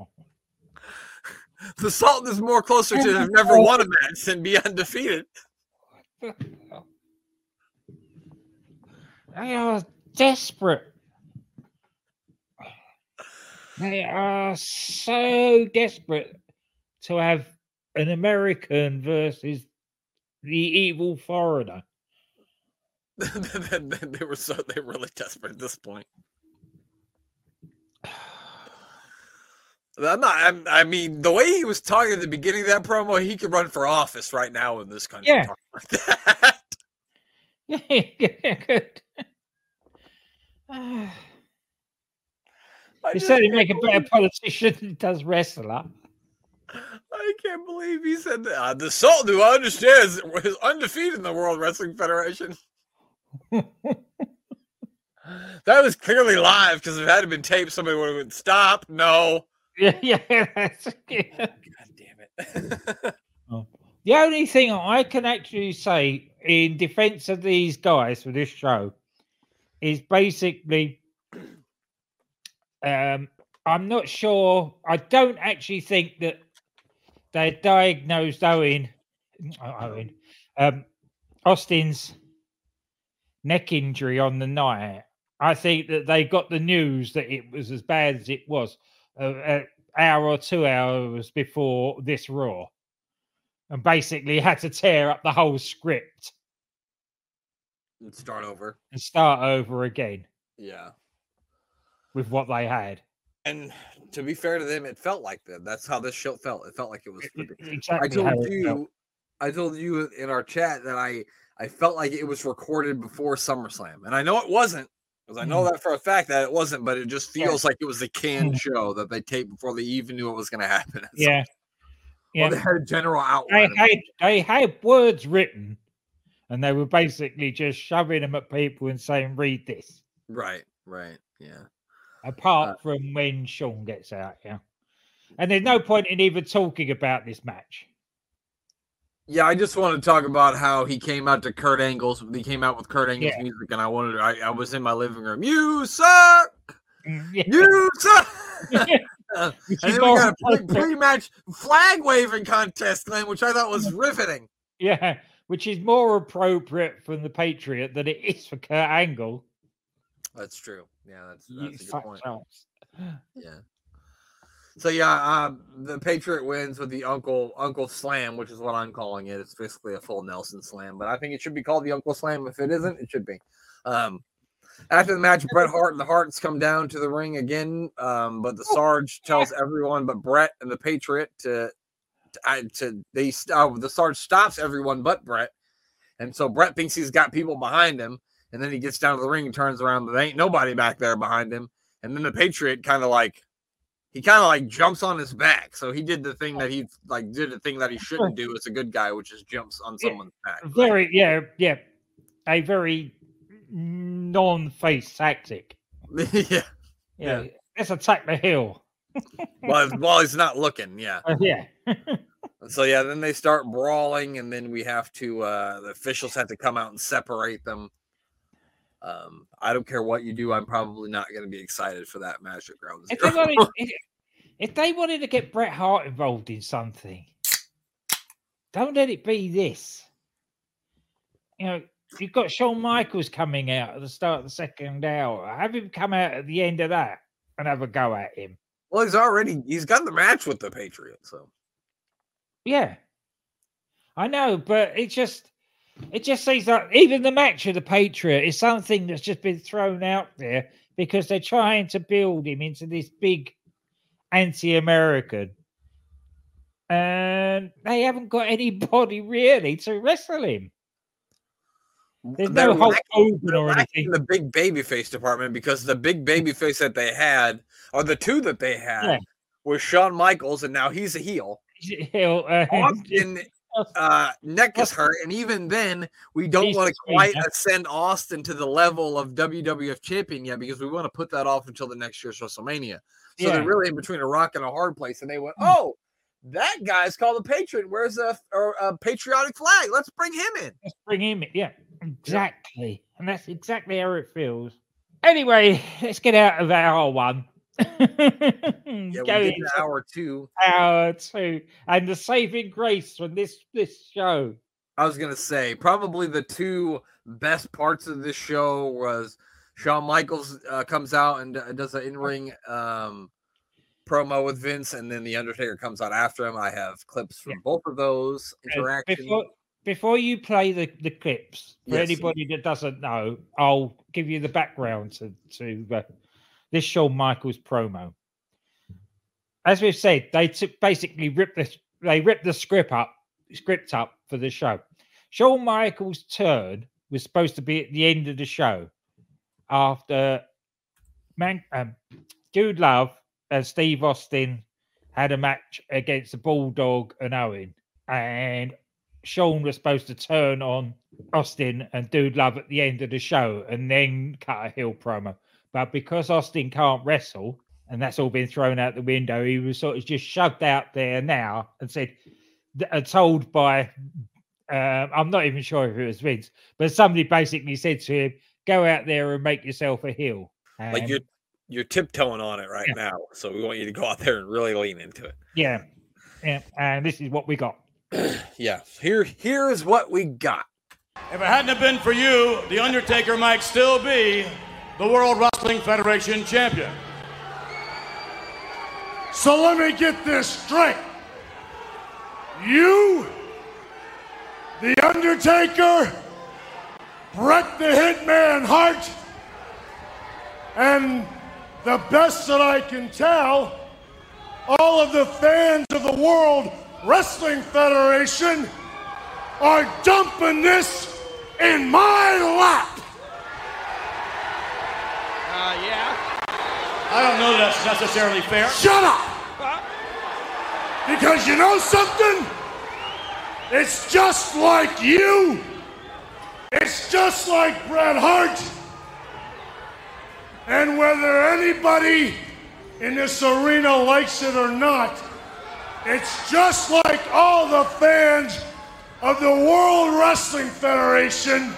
[SPEAKER 1] the Sultan is more closer to have never *laughs* won a match than be undefeated.
[SPEAKER 2] They are desperate. They are so desperate to have an American versus the evil foreigner. *laughs*
[SPEAKER 1] they were so they were really desperate at this point. I'm not. I'm, I mean, the way he was talking at the beginning of that promo, he could run for office right now in this country.
[SPEAKER 2] Yeah.
[SPEAKER 1] like
[SPEAKER 2] yeah, *laughs* *laughs* good.
[SPEAKER 1] I
[SPEAKER 2] he said he'd make a better politician than he does wrestler.
[SPEAKER 1] I can't believe he said that. Uh, the Sultan, who I understand, is undefeated in the World Wrestling Federation. *laughs* That was clearly live because if it had been taped, somebody would have been stop. No. *laughs*
[SPEAKER 2] yeah, yeah. That's, *laughs* yeah.
[SPEAKER 1] God damn it.
[SPEAKER 2] The only thing I can actually say in defense of these guys for this show is basically *clears throat* um, I'm not sure. I don't actually think that they diagnosed Owen, Owen, um, Austin's neck injury on the night. I think that they got the news that it was as bad as it was uh, an hour or two hours before this Raw and basically had to tear up the whole script
[SPEAKER 1] Let's start over.
[SPEAKER 2] and start over again
[SPEAKER 1] Yeah.
[SPEAKER 2] with what they had.
[SPEAKER 1] And to be fair to them, it felt like that. That's how this show felt. It felt like it was. I
[SPEAKER 2] Exactly. how
[SPEAKER 1] told you, I told you in our chat that I I felt like it was recorded before SummerSlam, and I know it wasn't because I know that for a fact that it wasn't. But it just
[SPEAKER 2] Mm. Yeah.
[SPEAKER 1] feels like it was a canned
[SPEAKER 2] Mm.
[SPEAKER 1] show that they taped before they even knew what was going to happen.
[SPEAKER 2] Yeah. Yeah.
[SPEAKER 1] they had a general outline. it.
[SPEAKER 2] had, they had words written and they were basically just shoving them at people and saying, read this.
[SPEAKER 1] Right, right, yeah.
[SPEAKER 2] Apart
[SPEAKER 1] Uh,
[SPEAKER 2] from when Shawn gets out, yeah. and there's no point in even talking about this match.
[SPEAKER 1] Yeah, I just want to talk about how he came out to Kurt Angle's. He came out with Kurt Angle's
[SPEAKER 2] Yeah.
[SPEAKER 1] music, and I wanted. I, I was in my living room. You suck.
[SPEAKER 2] Mm, *laughs* yeah.
[SPEAKER 1] You suck. *laughs* And then we got a pre-match flag waving contest, Glenn, which I thought was riveting.
[SPEAKER 2] yeah, which is more appropriate from the Patriot than it is for Kurt Angle.
[SPEAKER 1] That's true. Yeah, that's that's a good point. Yeah. So yeah, um, the Patriot wins with the Uncle Uncle Slam, which is what I'm calling it. It's basically a full Nelson Slam, but I think it should be called the Uncle Slam. If it isn't, it should be. Um, after the match, Bret Hart and the Hearts come down to the ring again, um, but the Sarge *laughs* tells everyone but Bret and the Patriot to to, to they uh, the Sarge stops everyone but Bret, and so Bret thinks he's got people behind him, and then he gets down to the ring and turns around, but there ain't nobody back there behind him, and then the Patriot kind of like he kind of like jumps on his back. So he did the thing that he like did the thing that he shouldn't do as a good guy, which is jumps on
[SPEAKER 2] Yeah.
[SPEAKER 1] someone's back.
[SPEAKER 2] Very, yeah, yeah, a very non-face tactic. *laughs*
[SPEAKER 1] yeah.
[SPEAKER 2] Yeah, let's attack the hill.
[SPEAKER 1] Well, *laughs* while he's not looking, yeah.
[SPEAKER 2] Uh, yeah,
[SPEAKER 1] So yeah, then they start brawling, and then we have to uh the officials have to come out and separate them. Um, I don't care what you do, I'm probably not gonna be excited for that match at Ground
[SPEAKER 2] if they, *laughs* wanted, if, if they wanted to get Bret Hart involved in something, don't let it be this. You know, you've got Shawn Michaels coming out at the start of the second hour. Have him come out at the end of that and have a go at him.
[SPEAKER 1] well, he's already he's got the match with the Patriots, so
[SPEAKER 2] Yeah, I know, but it just it just seems like even the match of the Patriot is something that's just been thrown out there because they're trying to build him into this big anti-American, and they haven't got anybody *laughs* really to wrestle him. There's
[SPEAKER 1] They're
[SPEAKER 2] no Hulk Hogan or anything.
[SPEAKER 1] the big baby face department because the big baby face that they had, or the two that they had,
[SPEAKER 2] Yeah.
[SPEAKER 1] was Shawn Michaels, and now he's a heel.
[SPEAKER 2] Uh, *laughs*
[SPEAKER 1] Austin uh, neck is hurt, and even then, we don't want to quite ascend Austin to the level of WWF champion yet because we want to put that off until the next year's WrestleMania. So
[SPEAKER 2] Yeah.
[SPEAKER 1] they're really in between a rock and a hard place, and they went, "Oh, that guy's called the Patriot. Where's a, a, a patriotic flag? Let's bring him in."
[SPEAKER 2] Let's bring him in. Yeah, exactly. And that's exactly how it feels. Anyway, *laughs* let's get out of our one. *laughs*
[SPEAKER 1] Yeah,
[SPEAKER 2] Go
[SPEAKER 1] we did
[SPEAKER 2] into
[SPEAKER 1] an hour two.
[SPEAKER 2] hour two. And the saving grace from this this show.
[SPEAKER 1] I was gonna say probably the two best parts of this show was Shawn Michaels uh, comes out and uh, does an in-ring um, promo with Vince, and then the Undertaker comes out after him. I have clips from
[SPEAKER 2] Yeah.
[SPEAKER 1] both of those interactions.
[SPEAKER 2] Before, before you play the, the clips, for
[SPEAKER 1] Yes.
[SPEAKER 2] anybody that doesn't know, I'll give you the background to, to uh, this Shawn Michaels promo. As we've said, they took basically ripped the they ripped the script up script up for the show. Shawn Michaels' turn was supposed to be at the end of the show after Man um, Dude Love and Steve Austin had a match against the Bulldog and Owen, and Shawn was supposed to turn on Austin and Dude Love at the end of the show and then cut a heel promo. But because Austin can't wrestle, and that's all been thrown out the window, he was sort of just shoved out there now and said, th- uh, told by, uh, I'm not even sure if it was Vince, but somebody basically said to him, go out there and make yourself a heel.
[SPEAKER 1] like you're you're tiptoeing on it right
[SPEAKER 2] Yeah.
[SPEAKER 1] now, so we want you to go out there and really lean into it.
[SPEAKER 2] Yeah. Yeah. And this is what we got. *clears throat*
[SPEAKER 1] Yeah, here here is what we got.
[SPEAKER 5] If it hadn't have been for you, The Undertaker might still be the World Wrestling Federation champion.
[SPEAKER 7] So let me get this straight. You, The Undertaker, Bret the Hitman Hart, and the best that I can tell, all of the fans of the World Wrestling Federation are dumping this in my lap.
[SPEAKER 5] Uh, I don't know that's necessarily fair.
[SPEAKER 7] Shut up! Because you know something? It's just like you. It's just like Bret Hart. And whether anybody in this arena likes it or not. It's just like all the fans of the World Wrestling Federation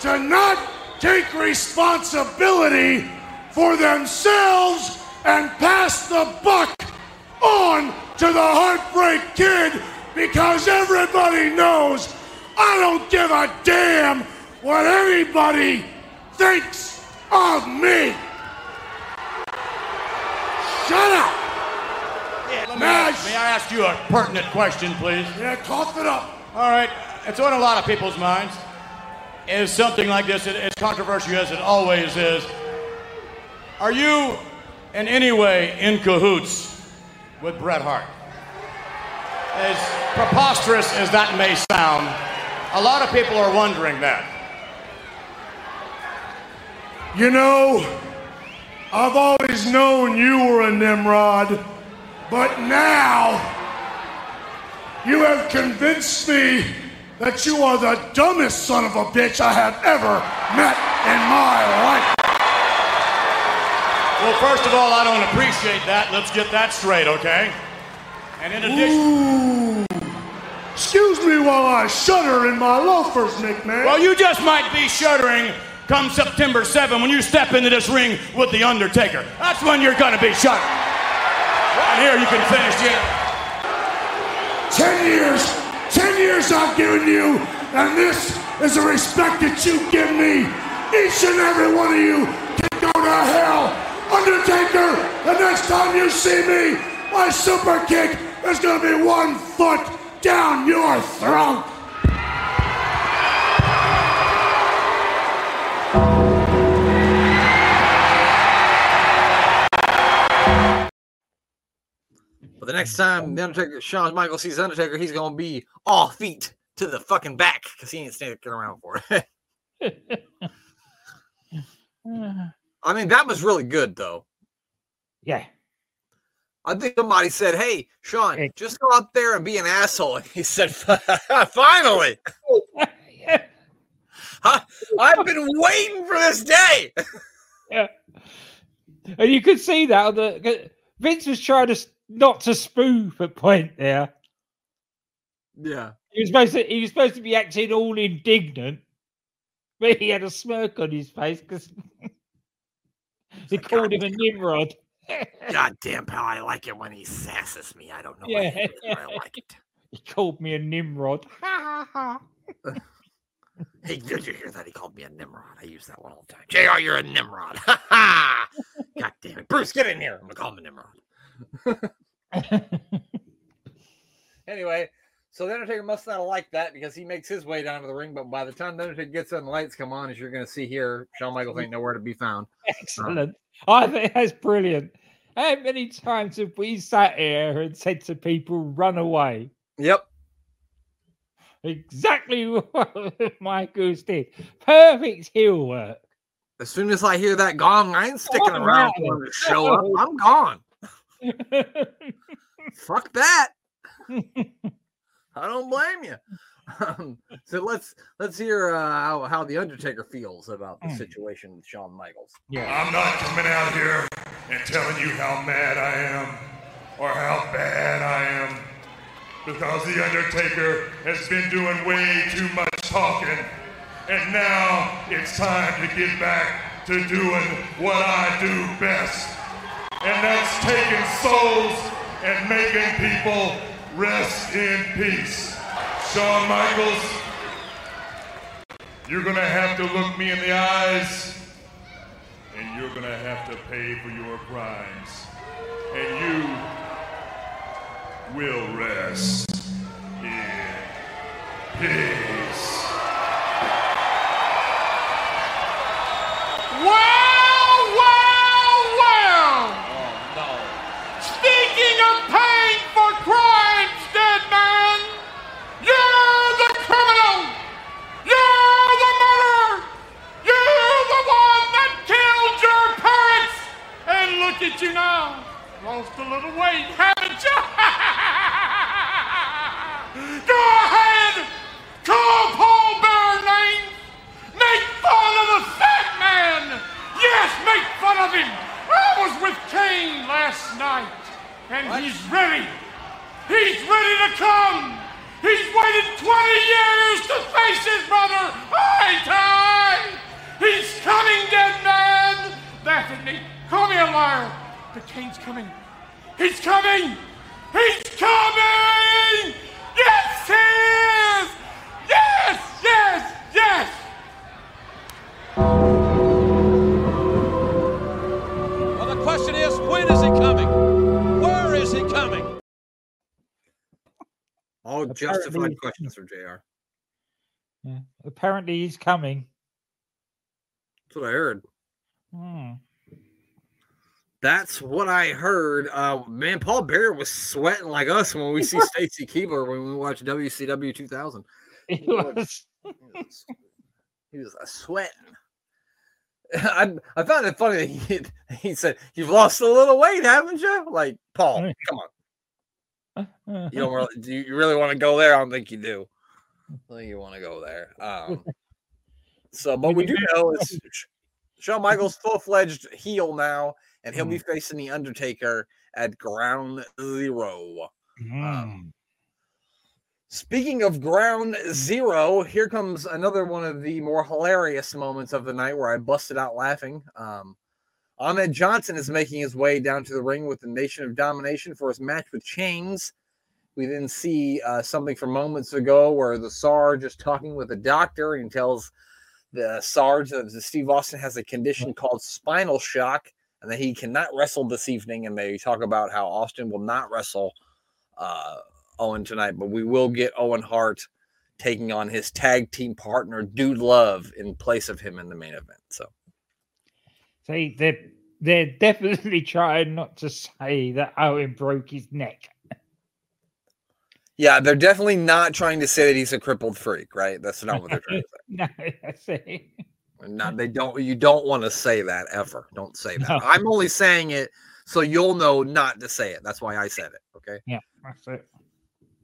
[SPEAKER 7] to not take responsibility for themselves and pass the buck on to the Heartbreak Kid because everybody knows I don't give a damn what anybody thinks of me. Shut up.
[SPEAKER 3] Ask, may I ask you a pertinent question, please?
[SPEAKER 7] Yeah, cough it up.
[SPEAKER 3] All right. It's on a lot of people's minds. Is something like this, as controversial as it always is, are you in any way in cahoots with Bret Hart? As preposterous as that may sound, a lot of people are wondering that.
[SPEAKER 7] You know, I've always known you were a Nimrod, but now you have convinced me that you are the dumbest son of a bitch I have ever met in my life.
[SPEAKER 3] Well, first of all, I don't appreciate that. Let's get that straight, okay? And in addition.
[SPEAKER 7] Ooh. Excuse me while I shudder in my loafers, McMahon.
[SPEAKER 3] Well, you just might be shuddering come September 7 when you step into this ring with The Undertaker. That's when you're gonna be shuddering. Right here, you can finish it.
[SPEAKER 7] Ten years, ten years I've given you, and this is the respect that you give me. Each and every one of you can go to hell. Undertaker, the next time you see me, my super kick is gonna be one foot down your throat.
[SPEAKER 1] But the next time the Undertaker, Shawn Michaels sees the Undertaker, he's gonna be all feet to the fucking back because he ain't sticking around for it. *laughs* I mean, that was really good though.
[SPEAKER 2] yeah.
[SPEAKER 1] I think somebody said, "Hey, Shawn,
[SPEAKER 2] Hey.
[SPEAKER 1] just go out there and be an asshole." And *laughs* he said, *laughs* "Finally, I, I've been waiting for this day."
[SPEAKER 2] yeah. And you could see that the Vince was trying to not to spoof a point there.
[SPEAKER 1] Yeah,
[SPEAKER 2] He was supposed to he was supposed to be acting all indignant, but he had a smirk on his face because *laughs* he called
[SPEAKER 1] "God
[SPEAKER 2] him a Nimrod.
[SPEAKER 1] God damn, pal, I like it when he sasses me. I don't know.
[SPEAKER 2] Yeah.
[SPEAKER 1] I like it. *laughs*
[SPEAKER 2] He called me a Nimrod. *laughs* Ha ha ha.
[SPEAKER 1] Hey, did you hear that? He called me a Nimrod. I use that one all the time. Jr., you're a Nimrod. Ha ha! God damn it, Bruce, get in here. I'm gonna call him a Nimrod. *laughs* Anyway, so the Undertaker must not have liked that because he makes his way down to the ring. But by the time the Undertaker gets in, the lights come on, as you're going to see here, Shawn Michaels ain't nowhere to be found.
[SPEAKER 2] Excellent. I think that's brilliant. How many times have we sat here and said to people, run away?
[SPEAKER 1] Yep.
[SPEAKER 2] Exactly *laughs* what Michaels did. Perfect heel work.
[SPEAKER 1] As soon as I hear that gong, I ain't sticking
[SPEAKER 2] Oh,
[SPEAKER 1] around for him to show up. I'm gone. Fuck that. *laughs* I don't blame you. Um, so let's let's hear uh, how how the Undertaker feels about the
[SPEAKER 2] Mm.
[SPEAKER 1] situation with Shawn Michaels.
[SPEAKER 2] yeah.
[SPEAKER 7] I'm not coming out here and telling you how mad I am or how bad I am because The Undertaker has been doing way too much talking. And now it's time to get back to doing what I do best. And that's taking souls and making people rest in peace. Shawn Michaels, you're gonna have to look me in the eyes and you're gonna have to pay for your crimes. And you will rest in peace.
[SPEAKER 8] Look at you now. Lost a little weight, haven't you? *laughs* Go ahead! Call Paul Bearer names! Make fun of the fat man! Yes, make fun of him! I was with Kane last night, and he's ready. He's ready to come. He's waited 20 years to face his brother eye to. He's coming, dead man. That isn't he. Call me a liar, but Kane's coming. He's coming. He's coming. Yes, he is. Yes, yes, yes.
[SPEAKER 5] Well, the question is, when is he coming? Where is he coming?
[SPEAKER 1] All
[SPEAKER 2] Apparently
[SPEAKER 1] justified
[SPEAKER 2] he's
[SPEAKER 1] questions from Jr.
[SPEAKER 2] Yeah. Apparently he's coming.
[SPEAKER 1] That's what I heard.
[SPEAKER 2] Hmm.
[SPEAKER 1] That's what I heard. Uh, man, Paul Bearer was sweating like us when we see *laughs* Stacy Keibler when we watch WCW 2000.
[SPEAKER 2] He was.
[SPEAKER 1] He was, he was uh, sweating. *laughs* I I found it funny that he *laughs* he said you've lost a little weight, haven't you? Like Paul, come on, you don't really, do you really want to go there? I don't think you do. I think you want to go there. Um, so, but we do know is Shawn Michaels full fledged heel now, and he'll be facing the Undertaker at Ground Zero.
[SPEAKER 2] Hmm.
[SPEAKER 1] Speaking of ground zero, here comes another one of the more hilarious moments of the night where I busted out laughing. Um, Ahmed Johnson is making his way down to the ring with the Nation of Domination for his match with Chainz. We then see uh, something from moments ago where the Sarge is talking with a doctor and tells the Sarge that Steve Austin has a condition *laughs* called spinal shock and that he cannot wrestle this evening. And they talk about how Austin will not wrestle uh, Owen tonight, but we will get Owen Hart taking on his tag team partner, Dude Love, in place of him in the main event. So,
[SPEAKER 2] See, they're they're definitely *laughs* trying not to say that Owen broke his neck.
[SPEAKER 1] yeah, they're definitely not trying to say that he's a crippled freak, right? That's not what they're trying to say. *laughs*
[SPEAKER 2] No, that's it.
[SPEAKER 1] Not they don't. You don't want to say that ever. Don't say that.
[SPEAKER 2] No.
[SPEAKER 1] I'm only saying it so you'll know not to say it. That's why I said it. Okay.
[SPEAKER 2] Yeah, that's it.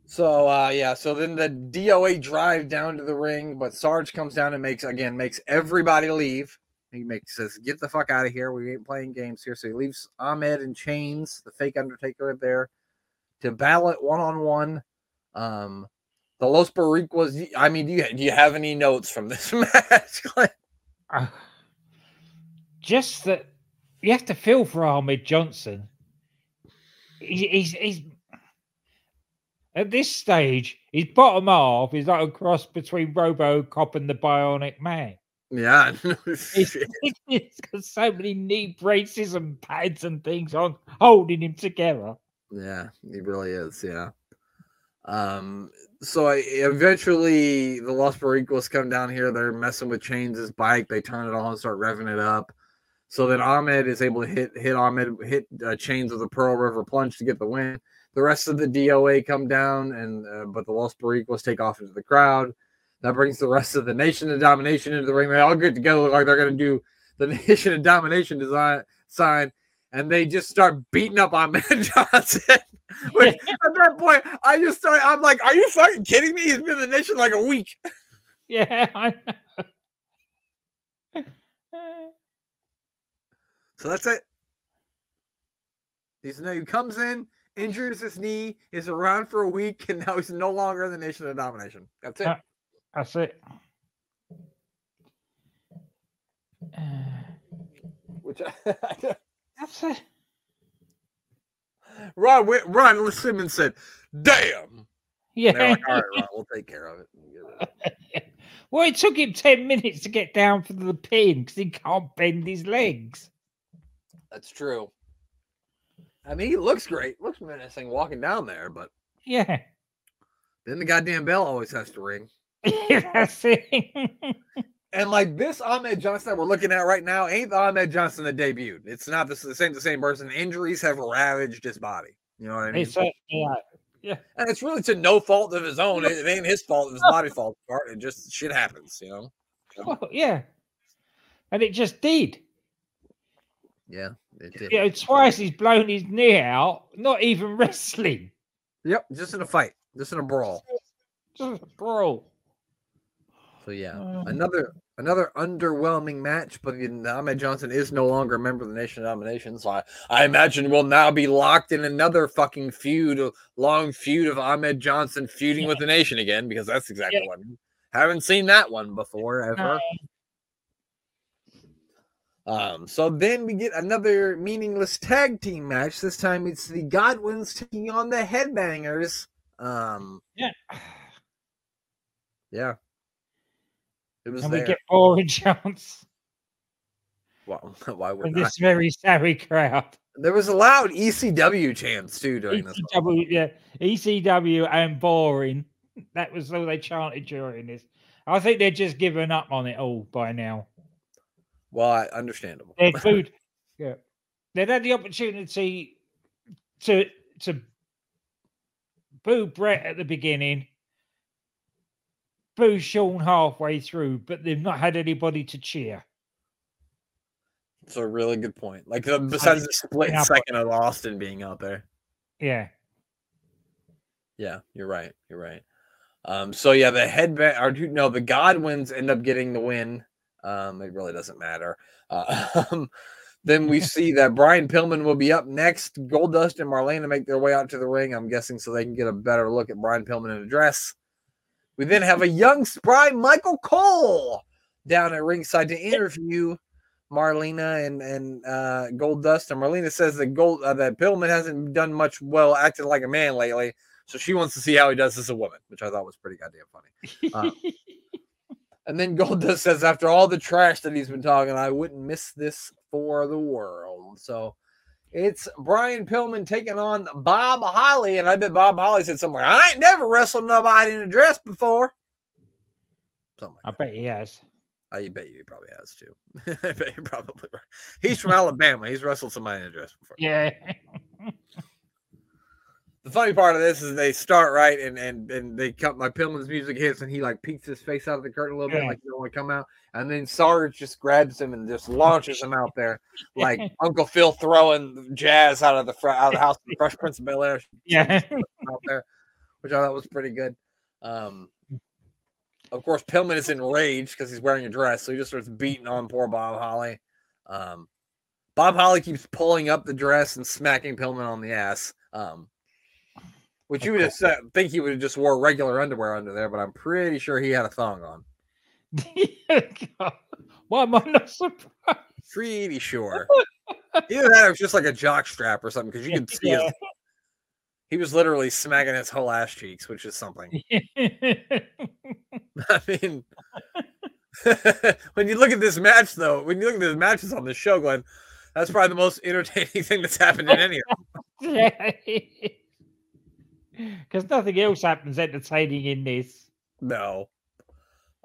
[SPEAKER 1] So uh yeah, so then the DOA drive down to the ring, but Sarge comes down and makes again makes everybody leave. He makes says, "Get the fuck out of here. We ain't playing games here." So he leaves Ahmed in Chainz, the fake Undertaker there, to ballot one on one. Um, the Los Boricuas. I mean, do you do you have any notes from this *laughs* match? Glenn?
[SPEAKER 2] Uh, just that you have to feel for Ahmed Johnson. He, he's he's at this stage, his bottom half is like a cross between RoboCop and the Bionic Man.
[SPEAKER 1] yeah,
[SPEAKER 2] He's, *laughs* he's got so many knee braces and pads and things on, holding him together.
[SPEAKER 1] Yeah, he really is. Yeah. Um. So I, eventually, the Los Boricuas come down here. They're messing with Chainz' bike. They turn it on, and start revving it up. So then Ahmed is able to hit hit Ahmed hit uh, Chainz with a Pearl River plunge to get the win. The rest of the DOA come down, and uh, but the Los Boricuas take off into the crowd. That brings the rest of the Nation of Domination into the ring. They all get together, like they're going to do the *laughs* Nation of Domination design sign, and they just start beating up on *laughs* Ahmed Johnson. Which, *laughs* at that point, I just started. I'm like, "Are you fucking kidding me? He's been in the nation like a week."
[SPEAKER 2] Yeah, I know.
[SPEAKER 1] So that's it. He's no, he comes in, injures his knee, is around for a week, and now he's no longer in the nation of domination. That's it.
[SPEAKER 2] That's it. Uh, *sighs*
[SPEAKER 1] Which *laughs*
[SPEAKER 2] That's it.
[SPEAKER 1] Ron Wi- Ron Simmons said, "Damn."
[SPEAKER 2] Yeah.
[SPEAKER 1] They're like, "All right, Ron, we'll take care of it." We'll get rid of it." *laughs*
[SPEAKER 2] well, it took him 10 minutes to get down for the pin because he can't bend his legs.
[SPEAKER 1] That's true. I mean, he looks great, looks menacing walking down there, but
[SPEAKER 2] Yeah.
[SPEAKER 1] then the goddamn bell always has to ring. *laughs*
[SPEAKER 2] That's it. *laughs*
[SPEAKER 1] And like this Ahmed Johnson that we're looking at right now ain't the Ahmed Johnson that debuted. It's not the, the same the same person. Injuries have ravaged his body. You know what I mean?
[SPEAKER 2] It's like, yeah.
[SPEAKER 1] and it's really to no fault of his own. It, ain't his fault. It was body fault. It just shit happens. You know.
[SPEAKER 2] Oh, yeah. And it just did.
[SPEAKER 1] Yeah. It did.
[SPEAKER 2] Know, twice he's blown his knee out, not even *laughs* wrestling.
[SPEAKER 1] Yep. Just in a fight. Just in a brawl.
[SPEAKER 2] Just a brawl.
[SPEAKER 1] So yeah,
[SPEAKER 2] Um,
[SPEAKER 1] another another underwhelming match, but Ahmed Johnson is no longer a member of the Nation of Domination, so I, I imagine we'll now be locked in another fucking feud, a long feud of Ahmed Johnson feuding with the Nation again, because that's exactly
[SPEAKER 2] Yeah.
[SPEAKER 1] what haven't seen that one before ever. Um, so then we get another meaningless tag team match. This time it's the Godwins taking on the Headbangers. Um,
[SPEAKER 2] Yeah. *sighs*
[SPEAKER 1] yeah, it was
[SPEAKER 2] And
[SPEAKER 1] there.
[SPEAKER 2] we get boring chants
[SPEAKER 1] Well, why would
[SPEAKER 2] this very sorry crowd.
[SPEAKER 1] There was a loud ECW chants too during this.
[SPEAKER 2] yeah, ECW and boring. *laughs* That was all they chanted during this. I think they're just giving up on it all by now.
[SPEAKER 1] Well, understandable.
[SPEAKER 2] They'd *laughs* booed, yeah, they'd had the opportunity to to boo Bret at the beginning, boo Shawn halfway through, but they've not had anybody to cheer.
[SPEAKER 1] It's a really good point. Like uh, besides the split second of Austin being out there.
[SPEAKER 2] Yeah,
[SPEAKER 1] Yeah, you're right. You're right. Um, so yeah, the headband or no, the Godwins end up getting the win. Um, it really doesn't matter. Uh, *laughs* um, then we see that Brian Pillman will be up next. Goldust and Marlena make their way out to the ring. I'm guessing so they can get a better look at Brian Pillman in a dress. We then have a young spry Michael Cole down at ringside to interview Marlena and and uh, Goldust. And Marlena says that Gold uh, that Pillman hasn't done much well acting like a man lately. So she wants to see how he does as a woman, which I thought was pretty goddamn funny. Uh, *laughs* and then Goldust says, after all the trash that he's been talking, I wouldn't miss this for the world. So it's Brian Pillman taking on Bob Holly. And I bet Bob Holly said somewhere, I ain't never wrestled nobody in a dress before. Something like I
[SPEAKER 2] bet he has.
[SPEAKER 1] I bet you he probably has too. *laughs* I bet you're probably right. He's from Alabama. He's wrestled somebody in a dress before.
[SPEAKER 2] Yeah, *laughs*
[SPEAKER 1] the funny part of this is they start right and and and they cut my Pillman's music hits and he like peeks his face out of the curtain a little bit like he don't want to come out and then Sarge just grabs him and just launches him out there *laughs* like Uncle Phil throwing jazz out of the fr- out of the house of Fresh Prince of Bel Air *laughs*
[SPEAKER 2] yeah.
[SPEAKER 1] out there, which I thought was pretty good. Um, of course, Pillman is enraged because he's wearing a dress, so he just starts beating on poor Bob Holly. Um, Bob Holly keeps pulling up the dress and smacking Pillman on the ass. Um, which you would have said, think he would have just wore regular underwear under there, but I'm pretty sure he had a thong on.
[SPEAKER 2] Why am I not surprised?
[SPEAKER 1] Pretty sure. Either that or it's just like a jock strap or something, because you can see his, *laughs*
[SPEAKER 2] Yeah.
[SPEAKER 1] he was literally smacking his whole ass cheeks, which is something. *laughs* *laughs* I mean, when you look at this match, though, when you look at the matches on the show, Glenn, that's probably the most entertaining thing that's happened in any of them.
[SPEAKER 2] Because nothing else happens entertaining in this.
[SPEAKER 1] No.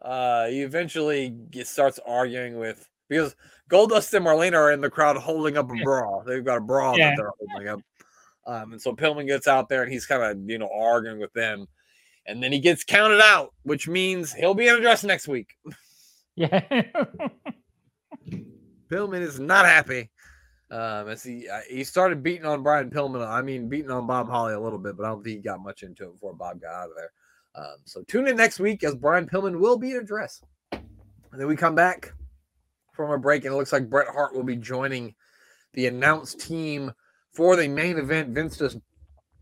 [SPEAKER 1] Uh, he eventually starts arguing with because Goldust and Marlena are in the crowd holding up a bra. They've got a bra
[SPEAKER 2] Yeah.
[SPEAKER 1] that they're holding up. Um, and so Pillman gets out there and he's kind of you know arguing with them, and then he gets counted out, which means he'll be in a dress next week.
[SPEAKER 2] Yeah. *laughs*
[SPEAKER 1] Pillman is not happy. Um, as he he started beating on Brian Pillman, I mean beating on Bob Holly a little bit, but I don't think he got much into it before Bob got out of there. Um, so tune in next week as Brian Pillman will be in a dress, and then we come back from a break, and it looks like Bret Hart will be joining the announced team for the main event. Vince does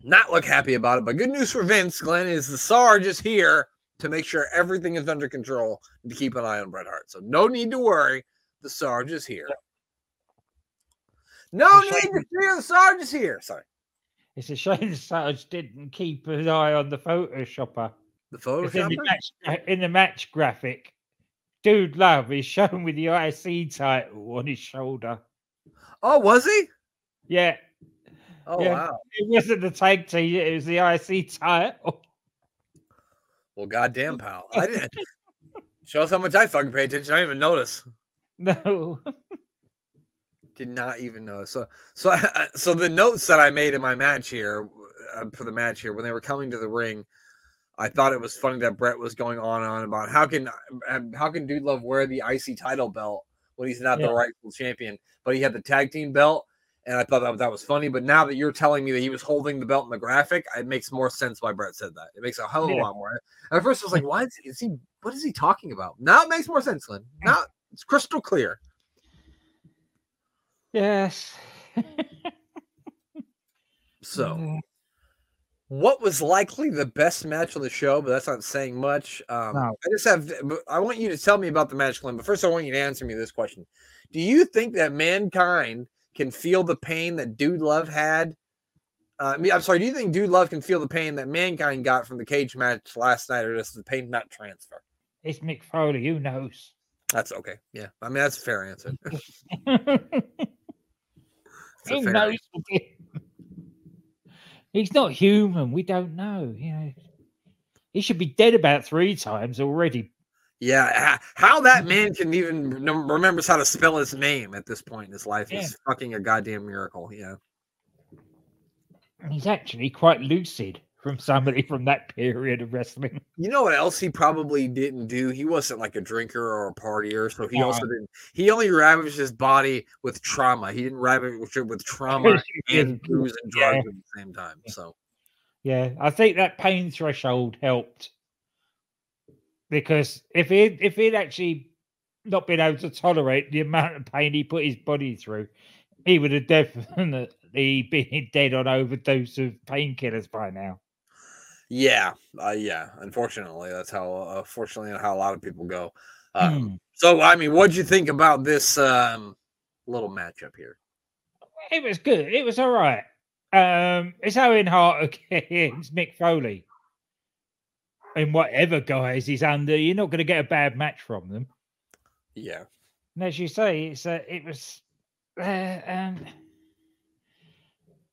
[SPEAKER 1] not look happy about it, but good news for Vince, Glenn, is the Sarge is here to make sure everything is under control and to keep an eye on Bret Hart. So no need to worry. The Sarge is here. No need to fear. The Sarge is here. Sorry.
[SPEAKER 2] it's a shame the Sarge didn't keep an eye on the photoshopper.
[SPEAKER 1] The
[SPEAKER 2] 'Cause In the, match, in the match graphic, Dude Love is shown with the IC title on his shoulder.
[SPEAKER 1] Oh, was he?
[SPEAKER 2] Yeah,
[SPEAKER 1] Oh,
[SPEAKER 2] Yeah.
[SPEAKER 1] wow.
[SPEAKER 2] it wasn't the tag team, it was the IC title.
[SPEAKER 1] Well, goddamn, pal. I didn't. *laughs* Shows how much I fucking pay attention. I didn't even notice.
[SPEAKER 2] No. *laughs*
[SPEAKER 1] Did not even know. So, so, *laughs* I- so the notes that I made in my match here, uh, for the match here, when they were coming to the ring, I thought it was funny that Bret was going on and on about how can uh, how can Dude Love wear the IC title belt when he's not
[SPEAKER 2] Yeah.
[SPEAKER 1] the rightful champion, but he had the tag team belt, and I thought that, that was funny. But now that you're telling me that he was holding the belt in the graphic, it makes more sense why Bret said that. It makes a hell of a
[SPEAKER 2] Yeah.
[SPEAKER 1] lot more. At first, I was like, "Why is, is he? What is he talking about?" Now it makes more sense, Glenn. Now it's crystal clear.
[SPEAKER 2] Yes.
[SPEAKER 1] So, *laughs* what was likely the best match on the show? But that's not saying much. Um,
[SPEAKER 2] No.
[SPEAKER 1] I just have. I want you to tell me about the match, Glenn. But first, I want you to answer me this question: Do you think that mankind can feel the pain that Dude Love had? Uh, I mean, I'm sorry. Do you think Dude Love can feel the pain that mankind got from the cage match last night, or does the pain not transfer?
[SPEAKER 2] It's Mick Foley. Who knows?
[SPEAKER 1] That's okay. Yeah, I mean that's a fair answer. *laughs*
[SPEAKER 2] Who knows?
[SPEAKER 1] answer.
[SPEAKER 2] with him? He's not human. We don't know. You know, he should be dead about three times already.
[SPEAKER 1] Yeah, how that man can even rem- remembers how to spell his name at this point in his life
[SPEAKER 2] Yeah.
[SPEAKER 1] is fucking a goddamn miracle. Yeah.
[SPEAKER 2] He's actually quite lucid from somebody from that period of wrestling.
[SPEAKER 1] You know what else he probably didn't do? He wasn't like a drinker or a partier, so he also uh-huh. didn't. He only ravaged his body with trauma. He didn't ravage it with trauma *laughs* and booze and
[SPEAKER 2] Yeah.
[SPEAKER 1] drugs at the same time. So
[SPEAKER 2] Yeah, I think that pain threshold helped because if he if he'd actually not been able to tolerate the amount of pain he put his body through, he would have definitely *laughs* been dead on overdose of painkillers by now.
[SPEAKER 1] Yeah, uh, yeah. Unfortunately, that's how. Uh, fortunately, how a lot of people go. Um,
[SPEAKER 2] Hmm.
[SPEAKER 1] So, I mean, what'd you think about this um, little matchup here?
[SPEAKER 2] It was good. It was all right. Um, it's Owen Hart *laughs* against Mick Foley. And whatever guys he's under, you're not going to get a bad match from them.
[SPEAKER 1] Yeah.
[SPEAKER 2] And as you say, it's uh, it was uh, um,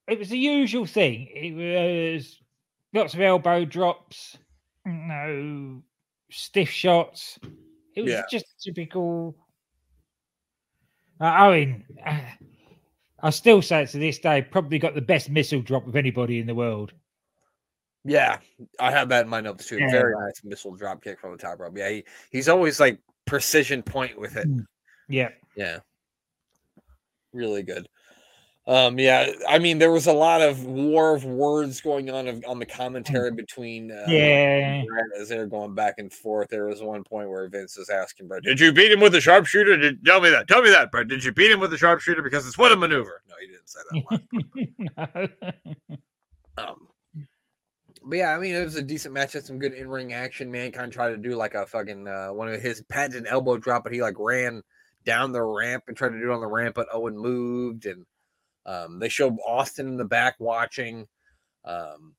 [SPEAKER 2] it was the usual thing. It was lots of elbow drops, no stiff shots. It was
[SPEAKER 1] Yeah.
[SPEAKER 2] just typical. Uh, Owen, uh, *sighs* I still say it to this day, probably got the best missile drop of anybody in the world.
[SPEAKER 1] Yeah, I have that in my notes too.
[SPEAKER 2] Yeah.
[SPEAKER 1] Very nice missile drop kick from the top rope. Yeah, he, he's always like precision point with it.
[SPEAKER 2] Yeah,
[SPEAKER 1] Yeah. Really good. Um, yeah, I mean, there was a lot of war of words going on of, on the commentary between uh,
[SPEAKER 2] yeah.
[SPEAKER 1] As they're going back and forth. There was one point where Vince was asking Bret, "Did you beat him with a sharpshooter? Did tell me that? Tell me that, Bret. Did you beat him with a sharpshooter? Because it's what a maneuver." No, he didn't say that. *laughs* Um, but yeah, I mean, it was a decent match. Had some good in ring action. Mankind tried to do like a fucking uh, one of his patented elbow drop, but he like ran down the ramp and tried to do it on the ramp, but Owen moved, and um, they show Austin in the back watching. Um,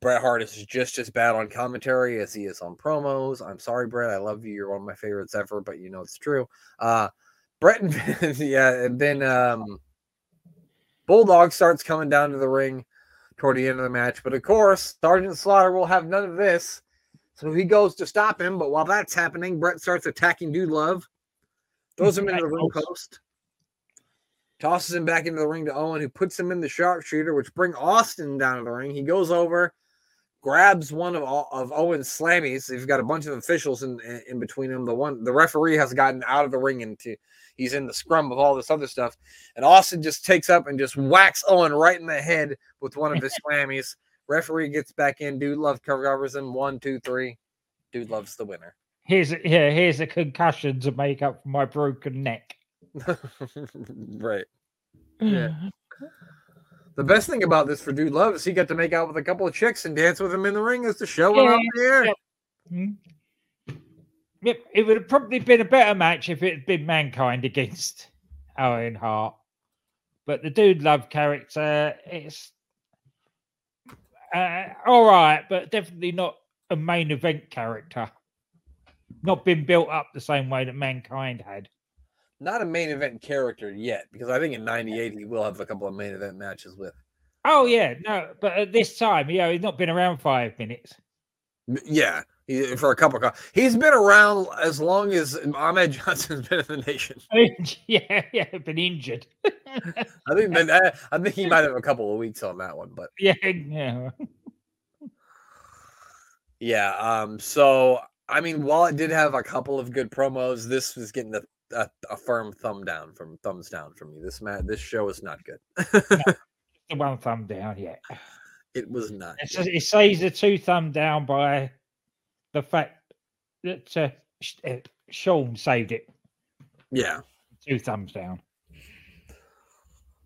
[SPEAKER 1] Bret Hart is just as bad on commentary as he is on promos. I'm sorry, Bret. I love you. You're one of my favorites ever, but you know it's true. Uh, Bret and *laughs* yeah, and then um, Bulldog starts coming down to the ring toward the end of the match. But of course, Sergeant Slaughter will have none of this. So he goes to stop him. But while that's happening, Bret starts attacking Dude Love, throws him into the ring post, tosses him back into the ring to Owen, who puts him in the sharpshooter, which bring Austin down to the ring. He goes over, grabs one of of Owen's slammies. He's got a bunch of officials in, in in between them. The one the referee has gotten out of the ring into he's in the scrum of all this other stuff. And Austin just takes up and just whacks Owen right in the head with one of his *laughs* slammies. Referee gets back in. Dude love covers him. One, two, three. Dude loves the winner.
[SPEAKER 2] Here's a, yeah, here's a concussion to make up for my broken neck. *laughs*
[SPEAKER 1] right. Yeah. The best thing about this for Dude Love is he got to make out with a couple of chicks and dance with him in the ring as the show went
[SPEAKER 2] Yeah,
[SPEAKER 1] off the air.
[SPEAKER 2] yep. Mm. Yep, it would have probably been a better match if it had been Mankind against *laughs* Owen Hart. But the dude love character, it's uh, all right, but definitely not a main event character. Not been built up the same way that Mankind had.
[SPEAKER 1] Not a main event character yet, because I think in '98 he will have a couple of main event matches with.
[SPEAKER 2] Oh yeah, no, but at this time, you know, he's not been around five minutes.
[SPEAKER 1] Yeah, he, for a couple of. He's been around as long as Ahmed *laughs* Johnson's been in the nation. *laughs*
[SPEAKER 2] yeah, yeah, been injured.
[SPEAKER 1] I think that *laughs* I, I think he might have a couple of weeks on that one, but
[SPEAKER 2] yeah, yeah.
[SPEAKER 1] yeah. Um. So I mean, while it did have a couple of good promos, this was getting the a, a firm thumb down from thumbs down from me. This man, this show is not good. *laughs*
[SPEAKER 2] The one thumb down, yeah.
[SPEAKER 1] it was not.
[SPEAKER 2] It,
[SPEAKER 1] good.
[SPEAKER 2] says- it says a two thumb down by the fact that uh, uh, Shawn saved it.
[SPEAKER 1] Yeah.
[SPEAKER 2] Two thumbs down.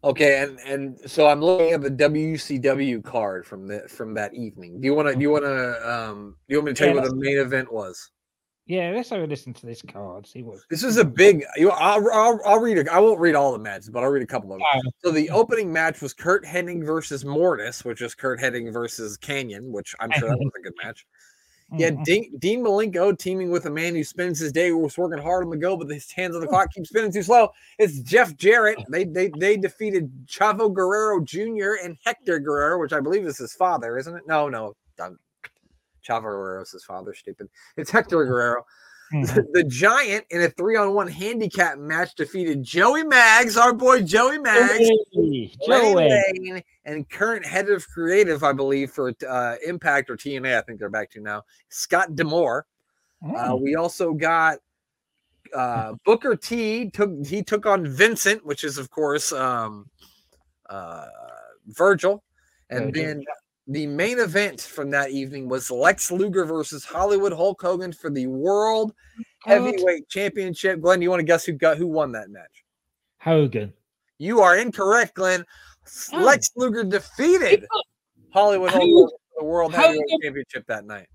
[SPEAKER 1] Okay, and and so I'm looking at the WCW card from the from that evening. Do you want to? Do you want to? Um, do you want me to tell
[SPEAKER 2] Yeah,
[SPEAKER 1] you what the main event was?
[SPEAKER 2] Yeah, let's have a listen to this card. See what.
[SPEAKER 1] This is a big. You, I'll, I'll, I'll read it. I won't read all the matches, but I'll read a couple of them. So the opening match was Curt Hennig versus Mortis, which is Curt Hennig versus Kanyon, which I'm sure that was a good *laughs* match. Yeah,
[SPEAKER 2] mhm.
[SPEAKER 1] Dean, Dean Malenko teaming with a man who spends his day was working hard on the go, but his hands on the clock keep spinning too slow. It's Jeff Jarrett. They they they defeated Chavo Guerrero Jr. and Hector Guerrero, which I believe is his father, isn't it? No, no, Chavo Guerrero's his father. Stupid. *laughs* It's Hector *laughs* Guerrero. *laughs*
[SPEAKER 2] Mhm.
[SPEAKER 1] the Giant in a three-on-one handicap match defeated Joey Maggs, our boy Joey Maggs.
[SPEAKER 2] Joey,
[SPEAKER 1] Lane
[SPEAKER 2] Joey.
[SPEAKER 1] Lane and current head of creative, I believe, for uh, Impact or TNA, I think they're back to now, Scott D'Amore. Uh,
[SPEAKER 2] Mm.
[SPEAKER 1] we also got uh, Booker T took he took on Vincent, which is of course um, uh, Virgil, and then the main event from that evening was Lex Luger versus Hollywood Hulk Hogan for the World oh, Heavyweight Championship. Glenn, do you want to guess who got who won that match?
[SPEAKER 2] Hogan.
[SPEAKER 1] You are incorrect, Glenn.
[SPEAKER 2] Oh.
[SPEAKER 1] Lex Luger defeated Hollywood Hulk Hogan for the World
[SPEAKER 2] how
[SPEAKER 1] Heavyweight
[SPEAKER 2] the-
[SPEAKER 1] Championship that night.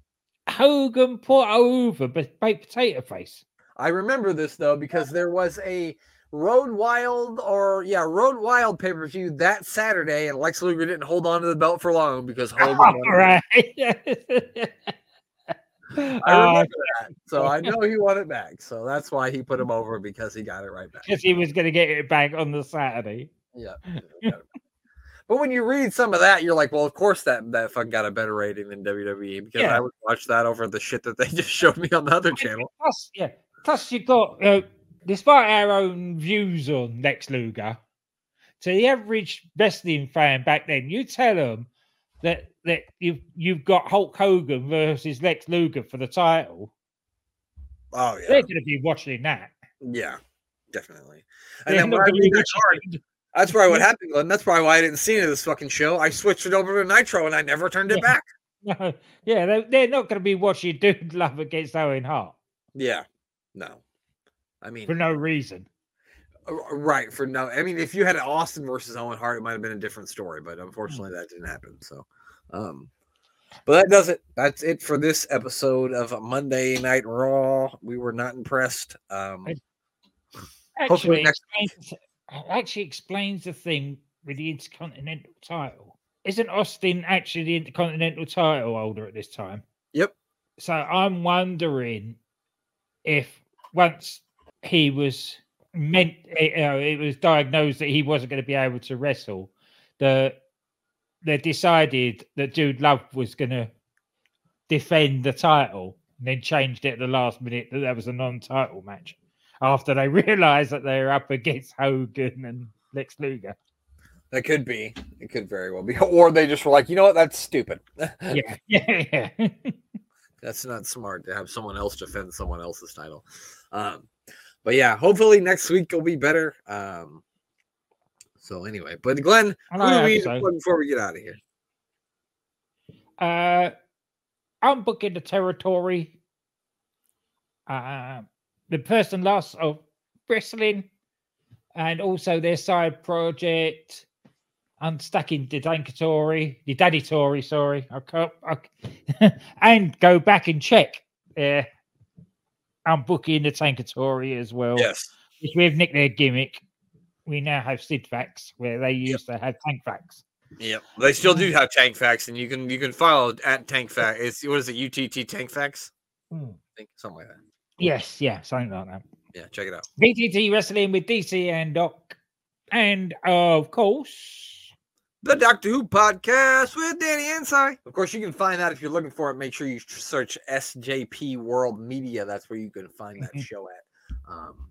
[SPEAKER 2] Hogan put over but baked potato face.
[SPEAKER 1] I remember this though because there was a Road Wild or yeah Road Wild pay per view that Saturday, and Lex Luger didn't hold on to the belt for long because *laughs* Hogan. it.
[SPEAKER 2] right. *laughs*
[SPEAKER 1] I
[SPEAKER 2] Uh,
[SPEAKER 1] that, so I know he won it back. So that's why he put him over because he got it right back.
[SPEAKER 2] because he was going to get it back on the Saturday.
[SPEAKER 1] Yeah. But when you read some of that, you're like, well, of course that that fuck got a better rating than WWE because
[SPEAKER 2] Yeah.
[SPEAKER 1] I would watch that over the shit that they *laughs* just showed me on the other channel.
[SPEAKER 2] Plus, yeah. Plus, you got, uh, despite our own views on Lex Luger, to the average wrestling fan back then, you tell them that that you've you've got Hulk Hogan versus Lex Luger for the title,
[SPEAKER 1] Oh yeah,
[SPEAKER 2] they're going to be watching that.
[SPEAKER 1] yeah, definitely. And then I
[SPEAKER 2] gonna be
[SPEAKER 1] read that card, that's probably what happened, Glenn. That's probably why I didn't see any of this fucking show. I switched it over to Nitro and I never turned it
[SPEAKER 2] Yeah.
[SPEAKER 1] back. *laughs*
[SPEAKER 2] No, yeah, they, they're not going to be watching Dude Love against Owen Hart
[SPEAKER 1] Yeah, no, I mean,
[SPEAKER 2] for no reason.
[SPEAKER 1] Right for no i mean if you had austin versus owen hart it might have been a different story but unfortunately that didn't happen so um but that does it that's it for this episode of monday night raw we were not impressed um *laughs*
[SPEAKER 2] Actually,
[SPEAKER 1] next
[SPEAKER 2] explains, actually explains the thing with the Intercontinental title. Isn't Austin actually the Intercontinental title holder at this time?
[SPEAKER 1] yep
[SPEAKER 2] So I'm wondering if once he was meant, eh, you know, it was diagnosed that he wasn't going to be able to wrestle, the they decided that Dude Love was going to defend the title, and then changed it at the last minute that that was a non-title match. After they *laughs* realised that they were up against Hogan and Lex Luger.
[SPEAKER 1] that could be it could very well be or they just were like you know what that's stupid *laughs*
[SPEAKER 2] Yeah, *laughs* yeah, yeah.
[SPEAKER 1] that's not smart to have someone else defend someone else's title um but yeah hopefully next week will be better um so anyway but glenn who do we
[SPEAKER 2] so.
[SPEAKER 1] before we get out of here
[SPEAKER 2] Uh, I'm booking the territory. Uh, the person lost of wrestling, and also their side project. Unstacking the Dankatory, the Daddy Tory, sorry. I can't, I, *laughs* and go back and check. Uh, I'm booking the Tankatory as well.
[SPEAKER 1] yes
[SPEAKER 2] Which we've nicked their gimmick. We now have Sid Facts, where they used to have Tank Facts.
[SPEAKER 1] Yep, they still do have Tank Facts, and you can you can follow at Tank Fact. It's what is it? UTT Tank Facts?
[SPEAKER 2] Hmm.
[SPEAKER 1] I think something like that.
[SPEAKER 2] Yes, yeah, something like that.
[SPEAKER 1] Yeah, check it out.
[SPEAKER 2] BTT Wrestling with DC and Doc. And of course,
[SPEAKER 1] The Doctor Who podcast with Danny Inside. Of course, you can find that if you're looking for it. Make sure you search SJP World Media. That's where you can find that
[SPEAKER 2] Mhm.
[SPEAKER 1] show at. Um,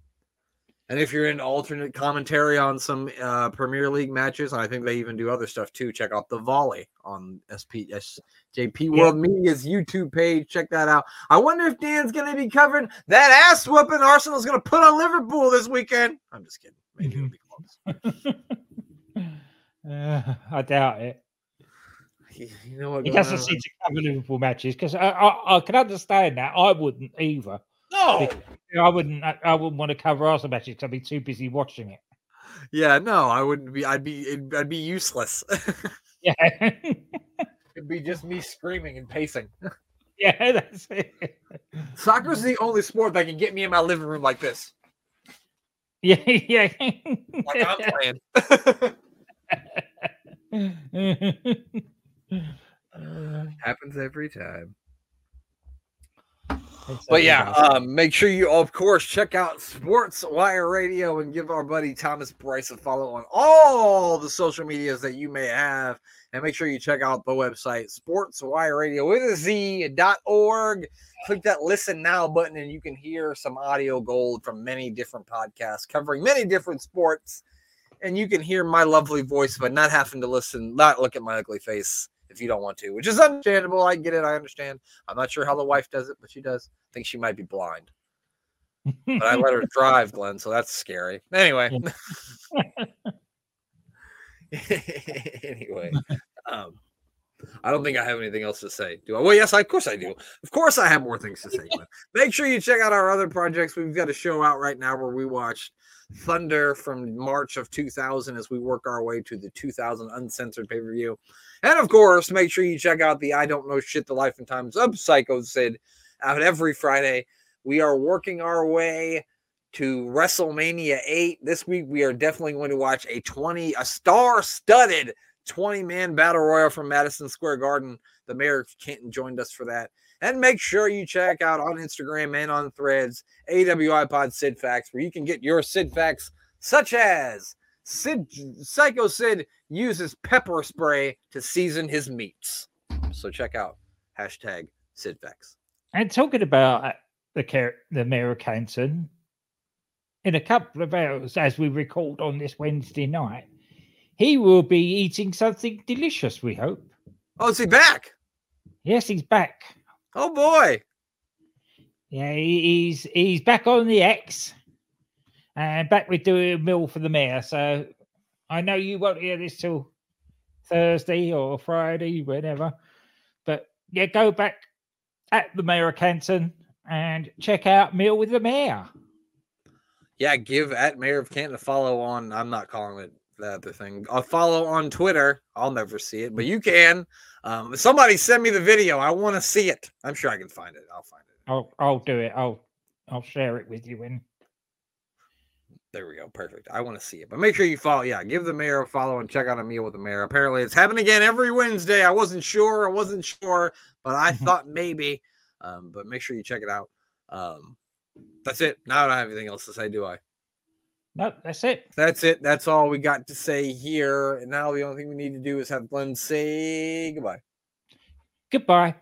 [SPEAKER 1] And if you're in alternate commentary on some uh, Premier League matches, I think they even do other stuff too. Check out the volley on SPSJP World Media's YouTube page. Check that out. I wonder if Dan's going to be covering that ass whooping Arsenal's going to put on Liverpool this weekend. I'm just kidding. Maybe it'll be close. *laughs*
[SPEAKER 2] Uh, *laughs* I doubt it.
[SPEAKER 1] You know what?
[SPEAKER 2] He doesn't
[SPEAKER 1] on?
[SPEAKER 2] seem to cover Liverpool matches because I, I, I can understand that. I wouldn't either.
[SPEAKER 1] No.
[SPEAKER 2] I wouldn't. I, I wouldn't want to cover Arsenal matches because I'd be too busy watching it.
[SPEAKER 1] Yeah, no, I wouldn't be. I'd be. it'd- I'd be useless. *laughs*
[SPEAKER 2] Yeah,
[SPEAKER 1] It'd be just me screaming and pacing. *laughs*
[SPEAKER 2] yeah, that's it.
[SPEAKER 1] Soccer's the only sport that can get me in my living room like this.
[SPEAKER 2] Yeah, yeah.
[SPEAKER 1] Like I'm playing. *laughs* Happens every time. But yeah, um, make sure you, of course, check out Sports Wire Radio and give our buddy Thomas Bryce a follow on all the social medias that you may have. And make sure you check out the website, Sports Wire Radio with a Z dot org. Click that listen now button, and you can hear some audio gold from many different podcasts covering many different sports. And you can hear my lovely voice, but not having to listen, not look at my ugly face if you don't want to, which is understandable. I get it. I understand. I'm not sure how the wife does it, but she does. I think she might be blind. But I let her *laughs* drive, Glenn, so that's scary. Anyway. *laughs* anyway. Um, I don't think I have anything else to say. Do I? Well, yes, I, of course I do. Of course I have more things to say. Glenn. Make sure you check out our other projects. We've got a show out right now where we watched Thunder from March of 2000 as we work our way to the 2000 uncensored pay per view. And of course, make sure you check out the I Don't Know Shit, the Life and Times of Psycho Sid out every Friday. We are working our way to WrestleMania 8. This week, we are definitely going to watch a 20, a star studded 20 man battle royal from Madison Square Garden. The mayor of Canton joined us for that. And make sure you check out on Instagram and on threads AWI Pod Sid Facts, where you can get your Sid Facts, such as Sid Psycho Sid uses pepper spray to season his meats. So check out hashtag Sid Facts.
[SPEAKER 2] And talking about uh, the the mayor of Canton, in a couple of hours, as we record on this Wednesday night, he will be eating something delicious. We hope.
[SPEAKER 1] Oh, is he back?
[SPEAKER 2] Yes, he's back.
[SPEAKER 1] Oh boy.
[SPEAKER 2] Yeah, he's he's back on the X, and back with doing a meal for the mayor. So I know you won't hear this till Thursday or Friday, whenever. But yeah, go back at the mayor of Canton and check out Meal with the Mayor.
[SPEAKER 1] Yeah, give at Mayor of Canton a follow on. I'm not calling it the other thing. I'll follow on Twitter. I'll never see it, but you can. Um, somebody send me the video. I want to see it. I'm sure I can find it. I'll find it.
[SPEAKER 2] I'll I'll do it. I'll I'll share it with you when
[SPEAKER 1] There we go. Perfect. I want to see it. But make sure you follow. Yeah, give the mayor a follow and check out a meal with the mayor. Apparently, it's happening again every Wednesday. I wasn't sure. I wasn't sure, but I thought maybe. Um, but make sure you check it out. Um, that's it. Now I don't have anything else to say, do I?
[SPEAKER 2] No, that's it.
[SPEAKER 1] That's it. That's all we got to say here. And now the only thing we need to do is have Glenn say goodbye.
[SPEAKER 2] Goodbye.